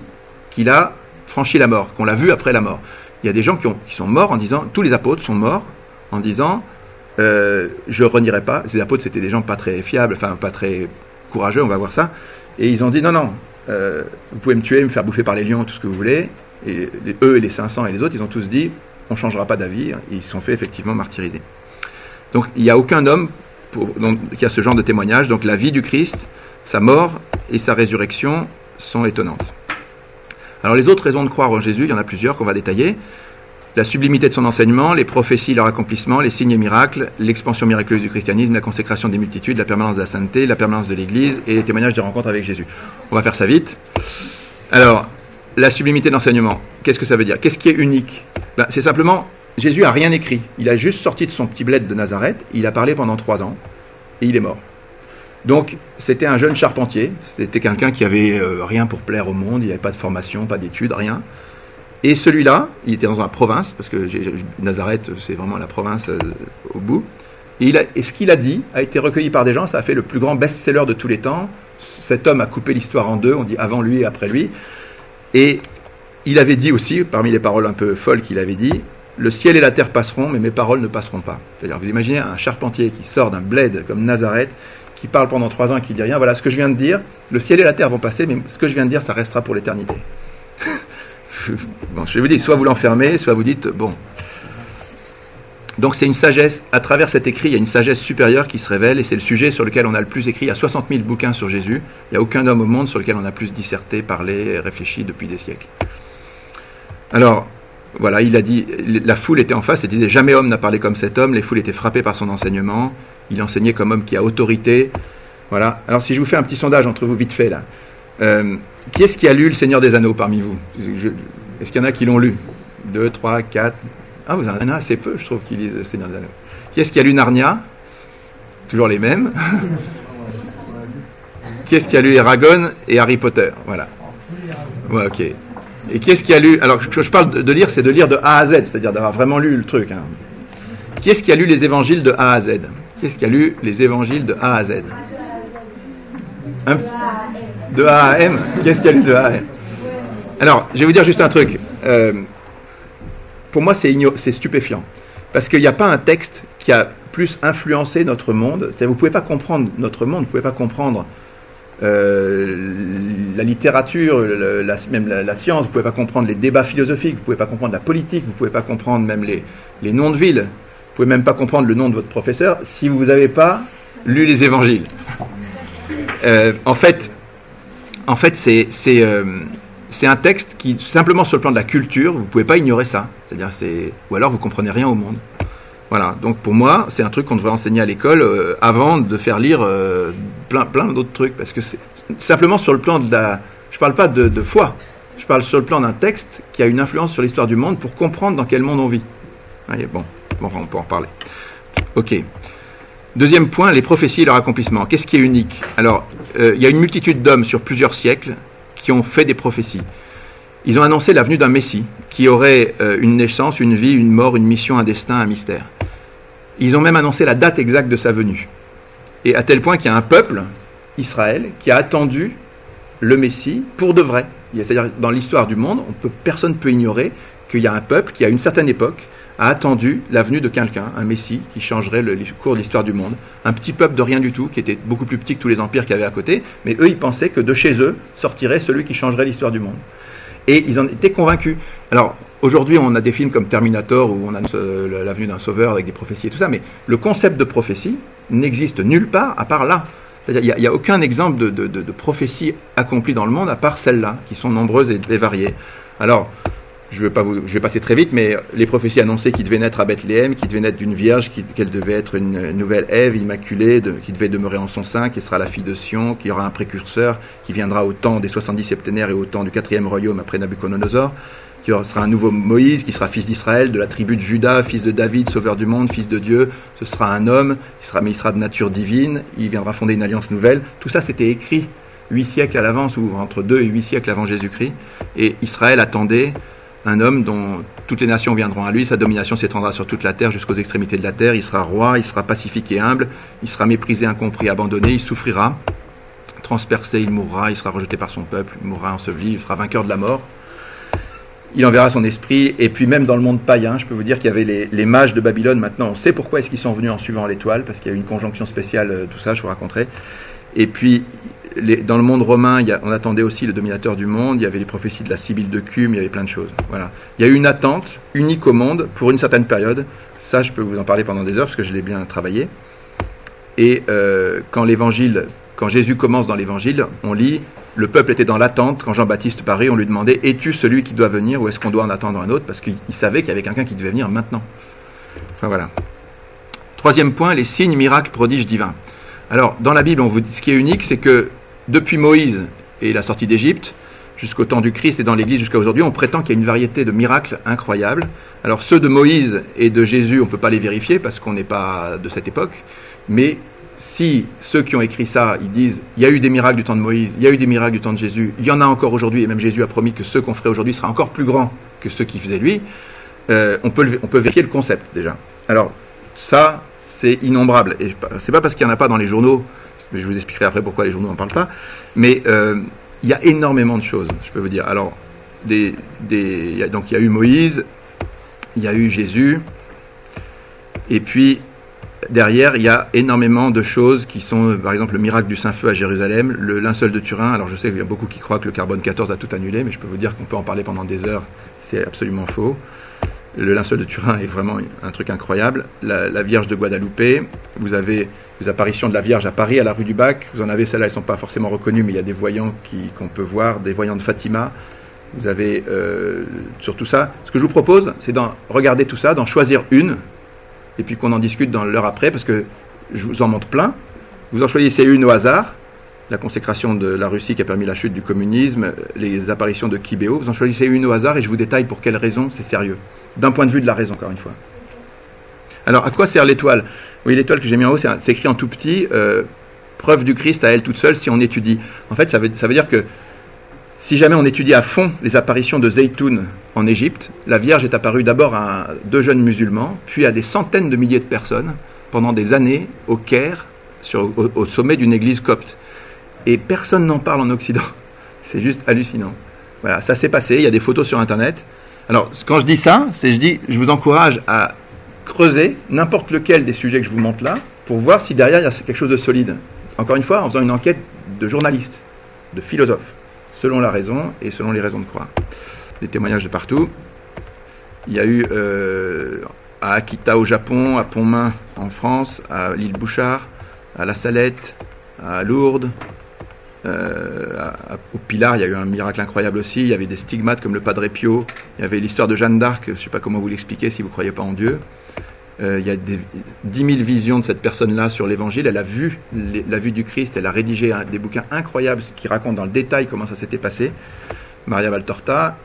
Speaker 1: qu'il a franchi la mort, qu'on l'a vu après la mort. Il y a des gens qui, ont- sont morts en disant, tous les apôtres sont morts en disant, euh, je renierai pas. Ces apôtres, c'était des gens pas très fiables, enfin pas très courageux, on va voir ça. Et ils ont dit, non, non, euh, vous pouvez me tuer, me faire bouffer par les lions, tout ce que vous voulez. Et eux et les 500 et les autres, ils ont tous dit, on changera pas d'avis. Ils se sont fait effectivement martyriser. Donc il n'y a aucun homme qui a ce genre de témoignage. Donc la vie du Christ, sa mort et sa résurrection sont étonnantes. Alors les autres raisons de croire en Jésus, il y en a plusieurs qu'on va détailler. La sublimité de son enseignement, les prophéties, leur accomplissement, les signes et miracles, l'expansion miraculeuse du christianisme, la consécration des multitudes, la permanence de la sainteté, la permanence de l'Église et les témoignages des rencontres avec Jésus. On va faire ça vite. Alors, la sublimité d'enseignement, qu'est-ce que ça veut dire Qu'est-ce qui est unique Ben, C'est simplement, Jésus a rien écrit. Il a juste sorti de son petit bled de Nazareth, il a parlé pendant trois ans, et il est mort. Donc, c'était un jeune charpentier, c'était quelqu'un qui avait euh, rien pour plaire au monde, il n'avait pas de formation, pas d'études, rien. Et celui-là, il était dans la province, parce que Nazareth, c'est vraiment la province euh, au bout. Et, et ce qu'il a dit a été recueilli par des gens, ça a fait le plus grand best-seller de tous les temps. Cet homme a coupé l'histoire en deux, on dit avant lui et après lui. Et il avait dit aussi, parmi les paroles un peu folles qu'il avait dit, le ciel et la terre passeront, mais mes paroles ne passeront pas. C'est-à-dire, vous imaginez un charpentier qui sort d'un bled comme Nazareth, qui parle pendant trois ans et qui dit rien. Voilà ce que je viens de dire. Le ciel et la terre vont passer, mais ce que je viens de dire, ça restera pour l'éternité. bon, je vous dis, soit vous l'enfermez, soit vous dites, bon. Donc c'est une sagesse, à travers cet écrit, il y a une sagesse supérieure qui se révèle, et c'est le sujet sur lequel on a le plus écrit. Il y a 60 000 bouquins sur Jésus, il n'y a aucun homme au monde sur lequel on a plus disserté, parlé, réfléchi depuis des siècles. Alors, voilà, il a dit, la foule était en face et disait, jamais homme n'a parlé comme cet homme, les foules étaient frappées par son enseignement, il enseignait comme homme qui a autorité. Voilà. Alors si je vous fais un petit sondage entre vous vite fait là, euh, qui est-ce qui a lu Le Seigneur des Anneaux parmi vous? Est-ce qu'il y en a qui l'ont lu? Deux, trois, quatre Ah, vous en avez assez peu, je trouve, qui lisent Le Seigneur des Anneaux. Qui est-ce qui a lu Narnia? Toujours les mêmes. qui est-ce qui a lu Eragon et Harry Potter? Voilà. Ok. Et qui est-ce qui a lu Alors, que je parle de, lire, c'est de lire de A à Z, c'est-à-dire d'avoir vraiment lu le truc. hein. Qui est-ce qui a lu les évangiles de A à Z? Qui est-ce qui a lu les évangiles de A à Z? Un- De A à M? Qui est-ce qui a lu de A à M? Alors, je vais vous dire juste un truc. Euh, pour moi, c'est stupéfiant. Parce qu'il n'y a pas un texte qui a plus influencé notre monde. Vous ne pouvez pas comprendre notre monde, vous ne pouvez pas comprendre euh, la littérature, même la, science, vous ne pouvez pas comprendre les débats philosophiques, vous ne pouvez pas comprendre la politique, vous ne pouvez pas comprendre même les, noms de villes, vous ne pouvez même pas comprendre le nom de votre professeur si vous n'avez pas lu les évangiles. Euh, en fait, en fait c'est c'est, euh, c'est un texte qui, simplement sur le plan de la culture, vous ne pouvez pas ignorer ça. C'est-à-dire, c'est ou alors vous comprenez rien au monde. Voilà, donc pour moi, c'est un truc qu'on devrait enseigner à l'école euh, avant de faire lire euh, plein, plein d'autres trucs, parce que c'est simplement sur le plan de la... Je parle pas de, foi, je parle sur le plan d'un texte qui a une influence sur l'histoire du monde pour comprendre dans quel monde on vit. Voyez, bon, bon, on peut en parler. Ok. Deuxième point, les prophéties et leur accomplissement. Qu'est-ce qui est unique? Alors, euh, il y a une multitude d'hommes sur plusieurs siècles qui ont fait des prophéties. Ils ont annoncé la venue d'un Messie qui aurait euh, une naissance, une vie, une mort, une mission, un destin, un mystère. Ils ont même annoncé la date exacte de sa venue. Et à tel point qu'il y a un peuple, Israël, qui a attendu le Messie pour de vrai. C'est-à-dire, dans l'histoire du monde, on peut, personne ne peut ignorer qu'il y a un peuple qui, à une certaine époque, a attendu la venue de quelqu'un, un Messie, qui changerait le, cours de l'histoire du monde. Un petit peuple de rien du tout, qui était beaucoup plus petit que tous les empires qu'il y avait à côté, mais eux, ils pensaient que de chez eux sortirait celui qui changerait l'histoire du monde. Et ils en étaient convaincus. Alors, aujourd'hui, on a des films comme Terminator, où on annonce la venue d'un sauveur avec des prophéties et tout ça, mais le concept de prophétie n'existe nulle part à part là. C'est-à-dire, il n'y a, aucun exemple de, prophétie accomplie dans le monde à part celles-là, qui sont nombreuses et variées. Alors, je vais, passer très vite, mais les prophéties annonçaient qu'il devait naître à Bethléem, qu'il devait naître d'une vierge, qu'elle devait être une nouvelle Ève immaculée, qui devait demeurer en son sein, qui sera la fille de Sion, qui aura un précurseur, qui viendra au temps des 70 septénaires et au temps du quatrième royaume après Nabucodonosor, qui sera un nouveau Moïse, qui sera fils d'Israël, de la tribu de Juda, fils de David, sauveur du monde, fils de Dieu. Ce sera un homme, il sera, mais il sera de nature divine, il viendra fonder une alliance nouvelle. Tout ça, c'était écrit huit siècles à l'avance, ou entre deux et huit siècles avant Jésus-Christ. Et Israël attendait un homme dont toutes les nations viendront à lui, sa domination s'étendra sur toute la terre jusqu'aux extrémités de la terre, il sera roi, il sera pacifique et humble, il sera méprisé, incompris, abandonné, il souffrira, transpercé, il mourra, il sera rejeté par son peuple, il mourra enseveli, il sera vainqueur de la mort. Il enverra son esprit, et puis même dans le monde païen, je peux vous dire qu'il y avait les, mages de Babylone, maintenant on sait pourquoi est-ce qu'ils sont venus en suivant l'étoile, parce qu'il y a eu une conjonction spéciale, euh, tout ça, je vous raconterai. Et puis dans le monde romain, on attendait aussi le dominateur du monde, il y avait les prophéties de la Sibylle de Cume, il y avait plein de choses. Voilà. Il y a eu une attente unique au monde pour une certaine période. Ça, je peux vous en parler pendant des heures parce que je l'ai bien travaillé. Et euh, quand l'évangile, quand Jésus commence dans l'évangile, on lit le peuple était dans l'attente. Quand Jean-Baptiste paraît, on lui demandait Es-tu celui qui doit venir ou est-ce qu'on doit en attendre un autre Parce qu'il savait qu'il y avait quelqu'un qui devait venir maintenant. Enfin voilà. Troisième point les signes, miracles, prodiges divins. Alors, dans la Bible, ce qui est unique, c'est que depuis Moïse et la sortie d'Égypte, jusqu'au temps du Christ et dans l'Église jusqu'à aujourd'hui, on prétend qu'il y a une variété de miracles incroyables. Alors ceux de Moïse et de Jésus, on ne peut pas les vérifier parce qu'on n'est pas de cette époque, mais si ceux qui ont écrit ça, ils disent il y a eu des miracles du temps de Moïse, il y a eu des miracles du temps de Jésus, il y en a encore aujourd'hui, et même Jésus a promis que ceux qu'on ferait aujourd'hui sera encore plus grand que ceux qui faisaient lui, euh, on, peut, on peut vérifier le concept déjà. Alors ça, c'est innombrable. Et c'est pas parce qu'il n'y en a pas dans les journaux je vous expliquerai après pourquoi les journaux n'en parlent pas. Mais euh, il y a énormément de choses, je peux vous dire. Alors, des, donc il y a eu Moïse, il y a eu Jésus, et puis derrière, il y a énormément de choses qui sont, par exemple, le miracle du Saint-Feu à Jérusalem, le linceul de Turin. Alors, je sais qu'il y a beaucoup qui croient que le carbone 14 a tout annulé, mais je peux vous dire qu'on peut en parler pendant des heures. C'est absolument faux. Le linceul de Turin est vraiment un truc incroyable. La, la Vierge de Guadalupe, vous avez les apparitions de la Vierge à Paris, à la rue du Bac. Vous en avez, celles-là, elles ne sont pas forcément reconnues, mais il y a des voyants qu'on peut voir, des voyants de Fatima. Vous avez euh, sur tout ça. Ce que je vous propose, c'est d'en regarder tout ça, d'en choisir une, et puis qu'on en discute dans l'heure après, parce que je vous en montre plein. Vous en choisissez une au hasard, la consécration de la Russie qui a permis la chute du communisme, les apparitions de Kibéo. Vous en choisissez une au hasard et je vous détaille pour quelles raisons c'est sérieux. D'un point de vue de la raison, encore une fois. Alors, à quoi sert l'étoile? Oui, l'étoile que j'ai mis en haut, c'est écrit en tout petit, euh, preuve du Christ à elle toute seule si on étudie. En fait, ça veut, dire que si jamais on étudie à fond les apparitions de Zaytoun en Égypte, la Vierge est apparue d'abord à deux jeunes musulmans, puis à des centaines de milliers de personnes pendant des années au Caire, sur, au, sommet d'une église copte. Et personne n'en parle en Occident. C'est juste hallucinant. Voilà, ça s'est passé, il y a des photos sur Internet. Alors, quand je dis ça, c'est je dis, je vous encourage à creuser n'importe lequel des sujets que je vous montre là pour voir si derrière il y a quelque chose de solide. Encore une fois, en faisant une enquête de journaliste, de philosophe, selon la raison et selon les raisons de croire. Des témoignages de partout. Il y a eu euh, à Akita au Japon, à Pontmain en France, à l'île Bouchard, à La Salette, à Lourdes, euh, au Pilar, il y a eu un miracle incroyable aussi. Il y avait des stigmates comme le Padre Pio. Il y avait l'histoire de Jeanne d'Arc. Je ne sais pas comment vous l'expliquer si vous ne croyez pas en Dieu. Euh, il y a des, 10 000 visions de cette personne-là sur l'évangile. Elle a vu la vue du Christ, elle a rédigé des bouquins incroyables qui racontent dans le détail comment ça s'était passé. Maria Valtorta,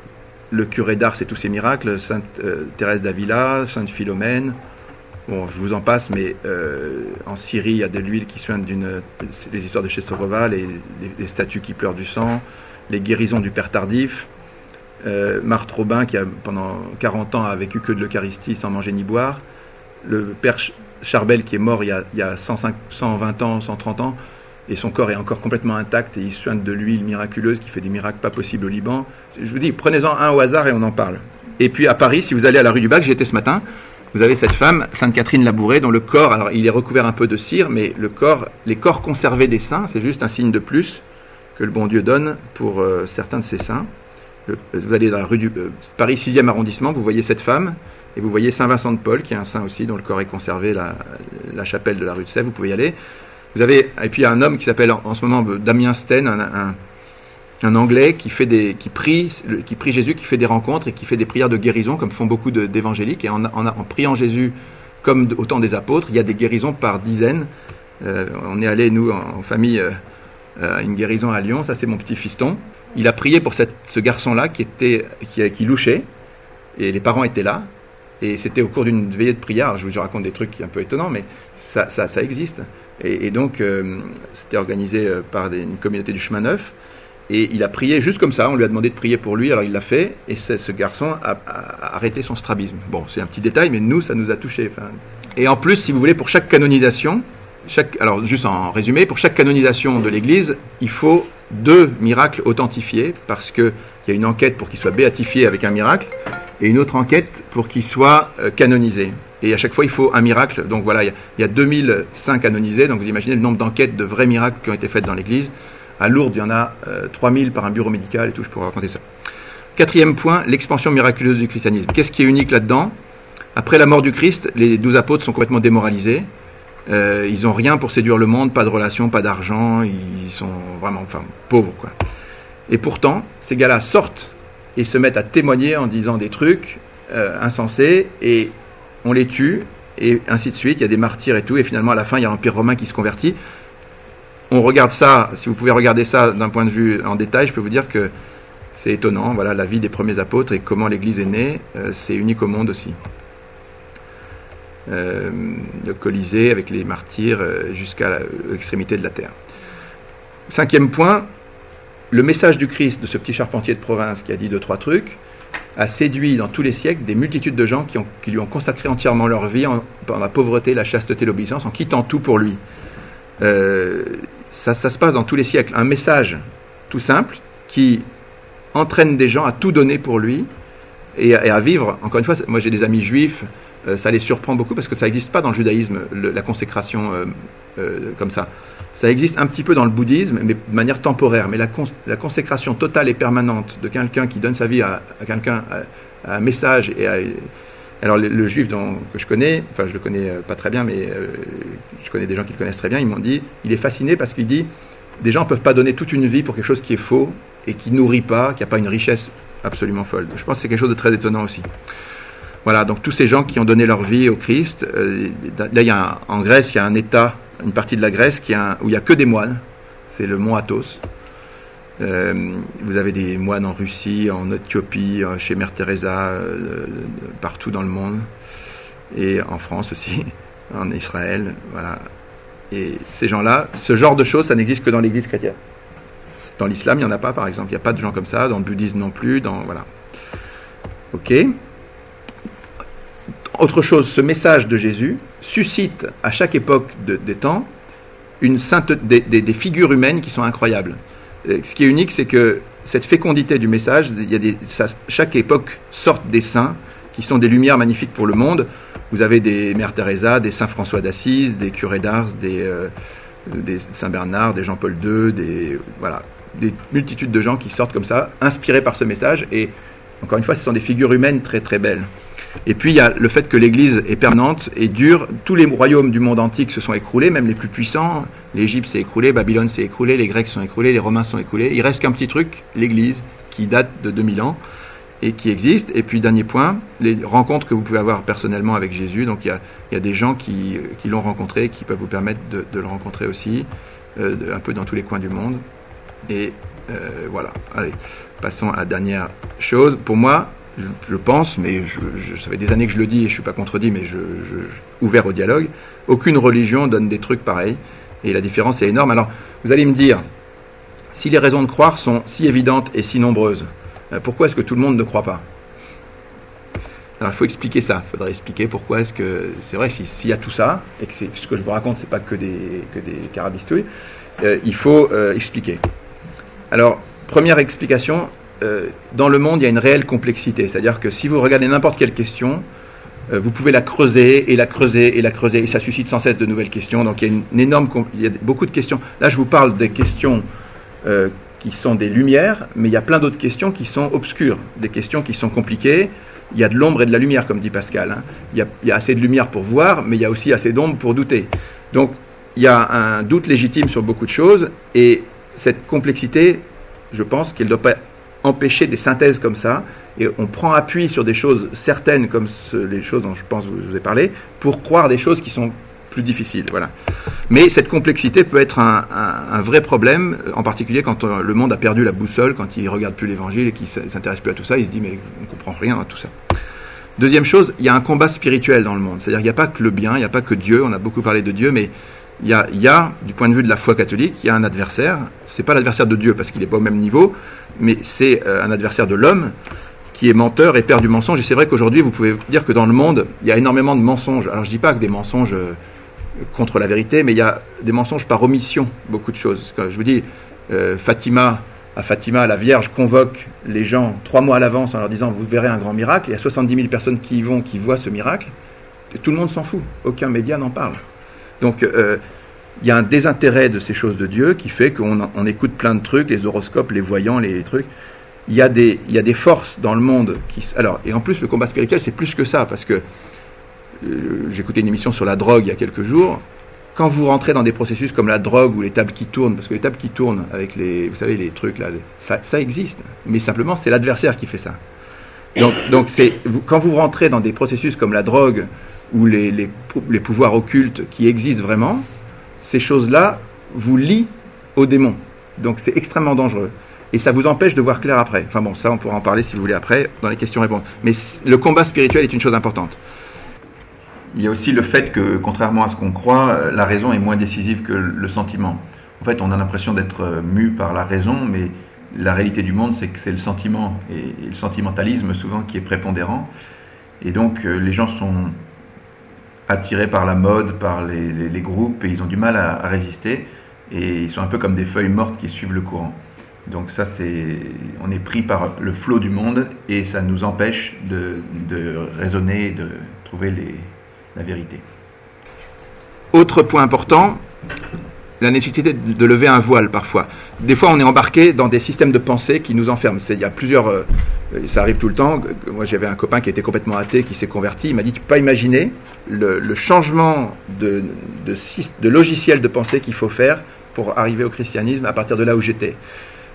Speaker 1: le curé d'Ars et tous ses miracles, Sainte euh, Thérèse d'Avila, Sainte Philomène. Bon, je vous en passe, mais euh, en Syrie, il y a de l'huile qui soigne les histoires de Chestorova, les, statues qui pleurent du sang, les guérisons du Père Tardif. Marthe Robin, qui pendant 40 ans a vécu que de l'Eucharistie sans manger ni boire le père Charbel qui est mort il y a, il y a 120 ans, 130 ans, et son corps est encore complètement intact et il soigne de l'huile miraculeuse qui fait des miracles pas possibles au Liban. Je vous dis, prenez-en un au hasard et on en parle. Et puis à Paris, si vous allez à la rue du Bac, j'y étais ce matin, vous avez cette femme, Sainte Catherine Labouré, dont le corps, alors il est recouvert un peu de cire, mais le corps, les corps conservés des saints, c'est juste un signe de plus que le bon Dieu donne pour euh, certains de ses saints. vous allez dans la rue du euh, Paris 6e arrondissement, vous voyez cette femme, et vous voyez Saint Vincent de Paul, qui est un saint aussi, dont le corps est conservé, la, chapelle de la rue de Sèvres, vous pouvez y aller. Vous avez, et puis il y a un homme qui s'appelle en, ce moment Damien Sten, un, un, Anglais qui, fait des, qui, prie, qui prie Jésus, qui fait des rencontres et qui fait des prières de guérison, comme font beaucoup d'évangéliques. Et en, priant Jésus comme au temps des apôtres, il y a des guérisons par dizaines. Euh, on est allé, nous, en, famille, euh, à une guérison à Lyon, ça c'est mon petit fiston. Il a prié pour ce garçon-là qui, qui louchait, et les parents étaient là, et c'était au cours d'une veillée de prière, je vous raconte des trucs un peu étonnants, mais ça, ça, existe. Et, donc, euh, c'était organisé euh, par une communauté du chemin neuf. Et il a prié juste comme ça, on lui a demandé de prier pour lui, alors il l'a fait, et ce garçon a, arrêté son strabisme. Bon, c'est un petit détail, mais nous, ça nous a touchés. Et en plus, si vous voulez, pour chaque canonisation, chaque, alors juste en résumé, pour chaque canonisation de l'Église, il faut deux miracles authentifiés, parce qu'il y a une enquête pour qu'il soit béatifié avec un miracle, et une autre enquête pour qu'il soit euh, canonisé. Et à chaque fois, il faut un miracle. Donc voilà, il y a, 2005 canonisés, donc vous imaginez le nombre d'enquêtes de vrais miracles qui ont été faites dans l'Église. À Lourdes, il y en a 3000 euh, par un bureau médical et tout, je pourrais raconter ça. Quatrième point, l'expansion miraculeuse du christianisme. Qu'est-ce qui est unique là-dedans? Après la mort du Christ, les douze apôtres sont complètement démoralisés. Euh, ils n'ont rien pour séduire le monde, pas de relation, pas d'argent, ils sont vraiment enfin, pauvres. Quoi. Et pourtant, ces gars-là sortent et se mettent à témoigner en disant des trucs euh, insensés, et on les tue, et ainsi de suite. Il y a des martyrs et tout, et finalement, à la fin, il y a l'Empire romain qui se convertit on regarde ça, si vous pouvez regarder ça d'un point de vue en détail, je peux vous dire que c'est étonnant. Voilà la vie des premiers apôtres et comment l'Église est née, euh, c'est unique au monde aussi. Euh, le Colisée avec les martyrs jusqu'à l'extrémité de la terre. Cinquième point, le message du Christ de ce petit charpentier de province qui a dit deux trois trucs a séduit dans tous les siècles des multitudes de gens qui, lui ont consacré entièrement leur vie en, la pauvreté, la chasteté, l'obéissance, en quittant tout pour lui. Ça, se passe dans tous les siècles. Un message tout simple qui entraîne des gens à tout donner pour lui et, à vivre. Encore une fois, moi j'ai des amis juifs, euh, ça les surprend beaucoup parce que ça n'existe pas dans le judaïsme, la consécration euh, euh, comme ça. Ça existe un petit peu dans le bouddhisme, mais de manière temporaire. Mais la, consécration totale et permanente de quelqu'un qui donne sa vie à, quelqu'un, à, un message et à, alors le, juif que je connais, enfin je le connais euh, pas très bien, mais euh, je connais des gens qui le connaissent très bien, ils m'ont dit, il est fasciné parce qu'il dit, des gens ne peuvent pas donner toute une vie pour quelque chose qui est faux et qui nourrit pas, qui n'a pas une richesse absolument folle. Je pense que c'est quelque chose de très étonnant aussi. Voilà, donc tous ces gens qui ont donné leur vie au Christ, euh, là il y a en Grèce, il y a un État, une partie de la Grèce qui a où il n'y a que des moines, c'est le mont Athos. Euh, vous avez des moines en Russie, en Éthiopie, euh, chez Mère Teresa, euh, partout dans le monde, et en France aussi, en Israël, voilà. Et ces gens-là, ce genre de choses, ça n'existe que dans l'Église chrétienne. Dans l'islam, il n'y en a pas, par exemple. Il n'y a pas de gens comme ça. Dans le bouddhisme non plus. Dans voilà. Ok. Autre chose, ce message de Jésus suscite à chaque époque des temps une sainte, des figures humaines qui sont incroyables. Euh, ce qui est unique, c'est que cette fécondité du message, il y a des, chaque époque sort des saints qui sont des lumières magnifiques pour le monde. Vous avez des Mères Teresa, des Saint François d'Assise, des curés d'Ars, des, euh, des Saint Bernard, des Jean-Paul II, des voilà, des multitudes de gens qui sortent comme ça, inspirés par ce message. Et encore une fois, ce sont des figures humaines très très belles. Et puis il y a le fait que l'Église est permanente et dure. Tous les royaumes du monde antique se sont écroulés, même les plus puissants. L'Égypte s'est écroulée, Babylone s'est écroulée, les Grecs sont écroulés, les Romains sont écroulés. Il reste qu'un petit truc, l'Église, qui date de 2000 ans et qui existe. Et puis dernier point, les rencontres que vous pouvez avoir personnellement avec Jésus. Donc il y a, des gens qui, l'ont rencontré, qui peuvent vous permettre de, le rencontrer aussi, euh, un peu dans tous les coins du monde. Et euh, voilà. Allez, passons à la dernière chose. Pour moi, je, pense, mais je, ça fait des années que je le dis et je ne suis pas contredit, mais je, ouvert au dialogue. Aucune religion donne des trucs pareils et la différence est énorme. Alors, vous allez me dire, si les raisons de croire sont si évidentes et si nombreuses, euh, pourquoi est-ce que tout le monde ne croit pas? Alors il faut expliquer ça, il faudrait expliquer pourquoi est-ce que c'est vrai s'il y a tout ça et que ce que je vous raconte c'est pas que des que des carabistouilles, euh, il faut euh, expliquer. Alors première explication, euh, dans le monde, il y a une réelle complexité. C'est-à-dire que si vous regardez n'importe quelle question, euh, vous pouvez la creuser et la creuser et la creuser, et ça suscite sans cesse de nouvelles questions. Donc il y a une, énorme, il y a beaucoup de questions. Là, je vous parle des questions euh, qui sont des lumières, mais il y a plein d'autres questions qui sont obscures, des questions qui sont compliquées. Il y a de l'ombre et de la lumière, comme dit Pascal. Hein. Il, y a, assez de lumière pour voir, mais il y a aussi assez d'ombre pour douter. Donc il y a un doute légitime sur beaucoup de choses, et cette complexité, je pense qu'elle ne doit pas empêcher des synthèses comme ça, et on prend appui sur des choses certaines, comme les choses dont je pense que je vous ai parlé, pour croire des choses qui sont plus difficiles. Voilà. Mais cette complexité peut être un, vrai problème, en particulier quand euh, le monde a perdu la boussole, quand il regarde plus l'évangile et qu'il s'intéresse plus à tout ça, il se dit mais on ne comprend rien à tout ça. Deuxième chose, il y a un combat spirituel dans le monde. C'est-à-dire qu'il n'y a pas que le bien, il n'y a pas que Dieu, on a beaucoup parlé de Dieu, mais il y, a, du point de vue de la foi catholique, il y a un adversaire. C'est pas l'adversaire de Dieu parce qu'il n'est pas au même niveau, mais c'est euh, un adversaire de l'homme qui est menteur et père du mensonge. Et c'est vrai qu'aujourd'hui, vous pouvez dire que dans le monde, il y a énormément de mensonges. Alors je dis pas que des mensonges euh, contre la vérité, mais il y a des mensonges par omission, beaucoup de choses. Je vous dis, euh, Fatima, à Fatima, la Vierge convoque les gens trois mois à l'avance en leur disant vous verrez un grand miracle. Il y a 70 000 personnes qui y vont, qui voient ce miracle. Et tout le monde s'en fout. Aucun média n'en parle. Donc euh, il y a un désintérêt de ces choses de Dieu qui fait qu'on on écoute plein de trucs, les horoscopes, les voyants, les, trucs. Il y, a des, forces dans le monde qui. Alors, et en plus, le combat spirituel, c'est plus que ça, parce que euh, j'écoutais une émission sur la drogue il y a quelques jours. Quand vous rentrez dans des processus comme la drogue ou les tables qui tournent, parce que les tables qui tournent avec les, vous savez, les trucs là, ça, existe, mais simplement c'est l'adversaire qui fait ça. Donc, quand vous rentrez dans des processus comme la drogue ou les, les, les pouvoirs occultes qui existent vraiment, ces choses-là vous lient aux démons. Donc c'est extrêmement dangereux. Et ça vous empêche de voir clair après. Enfin bon, ça on pourra en parler si vous voulez après dans les questions-réponses. Mais le combat spirituel est une chose importante.
Speaker 2: Il y a aussi le fait que, contrairement à ce qu'on croit, la raison est moins décisive que le sentiment. En fait, on a l'impression d'être mu par la raison, mais la réalité du monde, c'est que c'est le sentiment et le sentimentalisme souvent qui est prépondérant. Et donc, les gens sont attirés par la mode, par les, groupes, et ils ont du mal à, à, résister. Et ils sont un peu comme des feuilles mortes qui suivent le courant. Donc ça, c'est, on est pris par le flot du monde et ça nous empêche de, de raisonner, de trouver la vérité.
Speaker 1: Autre point important, la nécessité de lever un voile parfois. Des fois, on est embarqué dans des systèmes de pensée qui nous enferment. Il y a plusieurs, euh, ça arrive tout le temps. Moi, j'avais un copain qui était complètement athée, qui s'est converti. Il m'a dit, tu peux pas imaginer le, changement de, logiciel de pensée qu'il faut faire pour arriver au christianisme à partir de là où j'étais.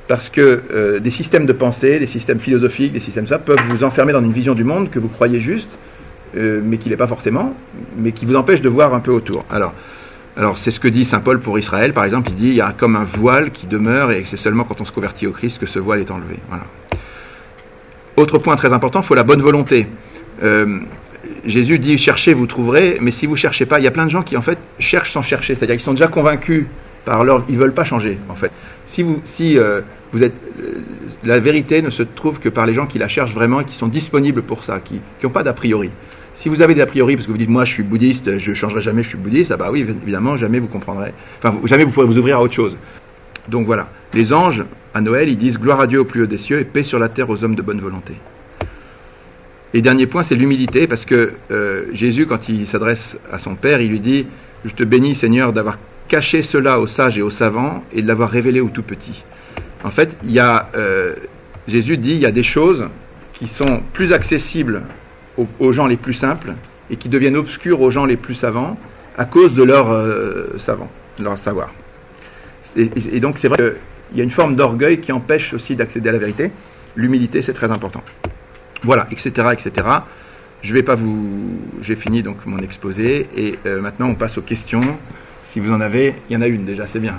Speaker 1: Parce que euh, des systèmes de pensée, des systèmes philosophiques, des systèmes ça, peuvent vous enfermer dans une vision du monde que vous croyez juste, euh, mais qui n'est pas forcément, mais qui vous empêche de voir un peu autour. Alors, alors c'est ce que dit Saint Paul pour Israël, par exemple, il dit il y a comme un voile qui demeure et c'est seulement quand on se convertit au Christ que ce voile est enlevé. Autre point très important, il faut la bonne volonté. Euh, Jésus dit cherchez, vous trouverez, mais si vous cherchez pas, il y a plein de gens qui en fait cherchent sans chercher, c'est-à-dire qu'ils sont déjà convaincus par leur, ils veulent pas changer en fait. Si vous, si euh, vous êtes, euh, la vérité ne se trouve que par les gens qui la cherchent vraiment et qui sont disponibles pour ça, qui n'ont pas d'a priori. Si vous avez des a priori parce que vous dites moi je suis bouddhiste, je changerai jamais, je suis bouddhiste, ah bah oui évidemment jamais vous comprendrez, enfin jamais vous pourrez vous ouvrir à autre chose. Donc voilà, les anges à Noël ils disent gloire à Dieu au plus haut des cieux et paix sur la terre aux hommes de bonne volonté. Et dernier point, c'est l'humilité, parce que euh, Jésus, quand il s'adresse à son Père, il lui dit, je te bénis Seigneur d'avoir caché cela aux sages et aux savants et de l'avoir révélé aux tout petits. En fait, il y a, euh, Jésus dit, il y a des choses qui sont plus accessibles aux, gens les plus simples et qui deviennent obscures aux gens les plus savants à cause de leur euh, savant, leur savoir. Et donc c'est vrai qu'il y a une forme d'orgueil qui empêche aussi d'accéder à la vérité. L'humilité, c'est très important. Voilà, etc., etc. Je vais pas vous, j'ai fini donc mon exposé et euh, maintenant on passe aux questions. Si vous en avez, il y en a une déjà, c'est bien.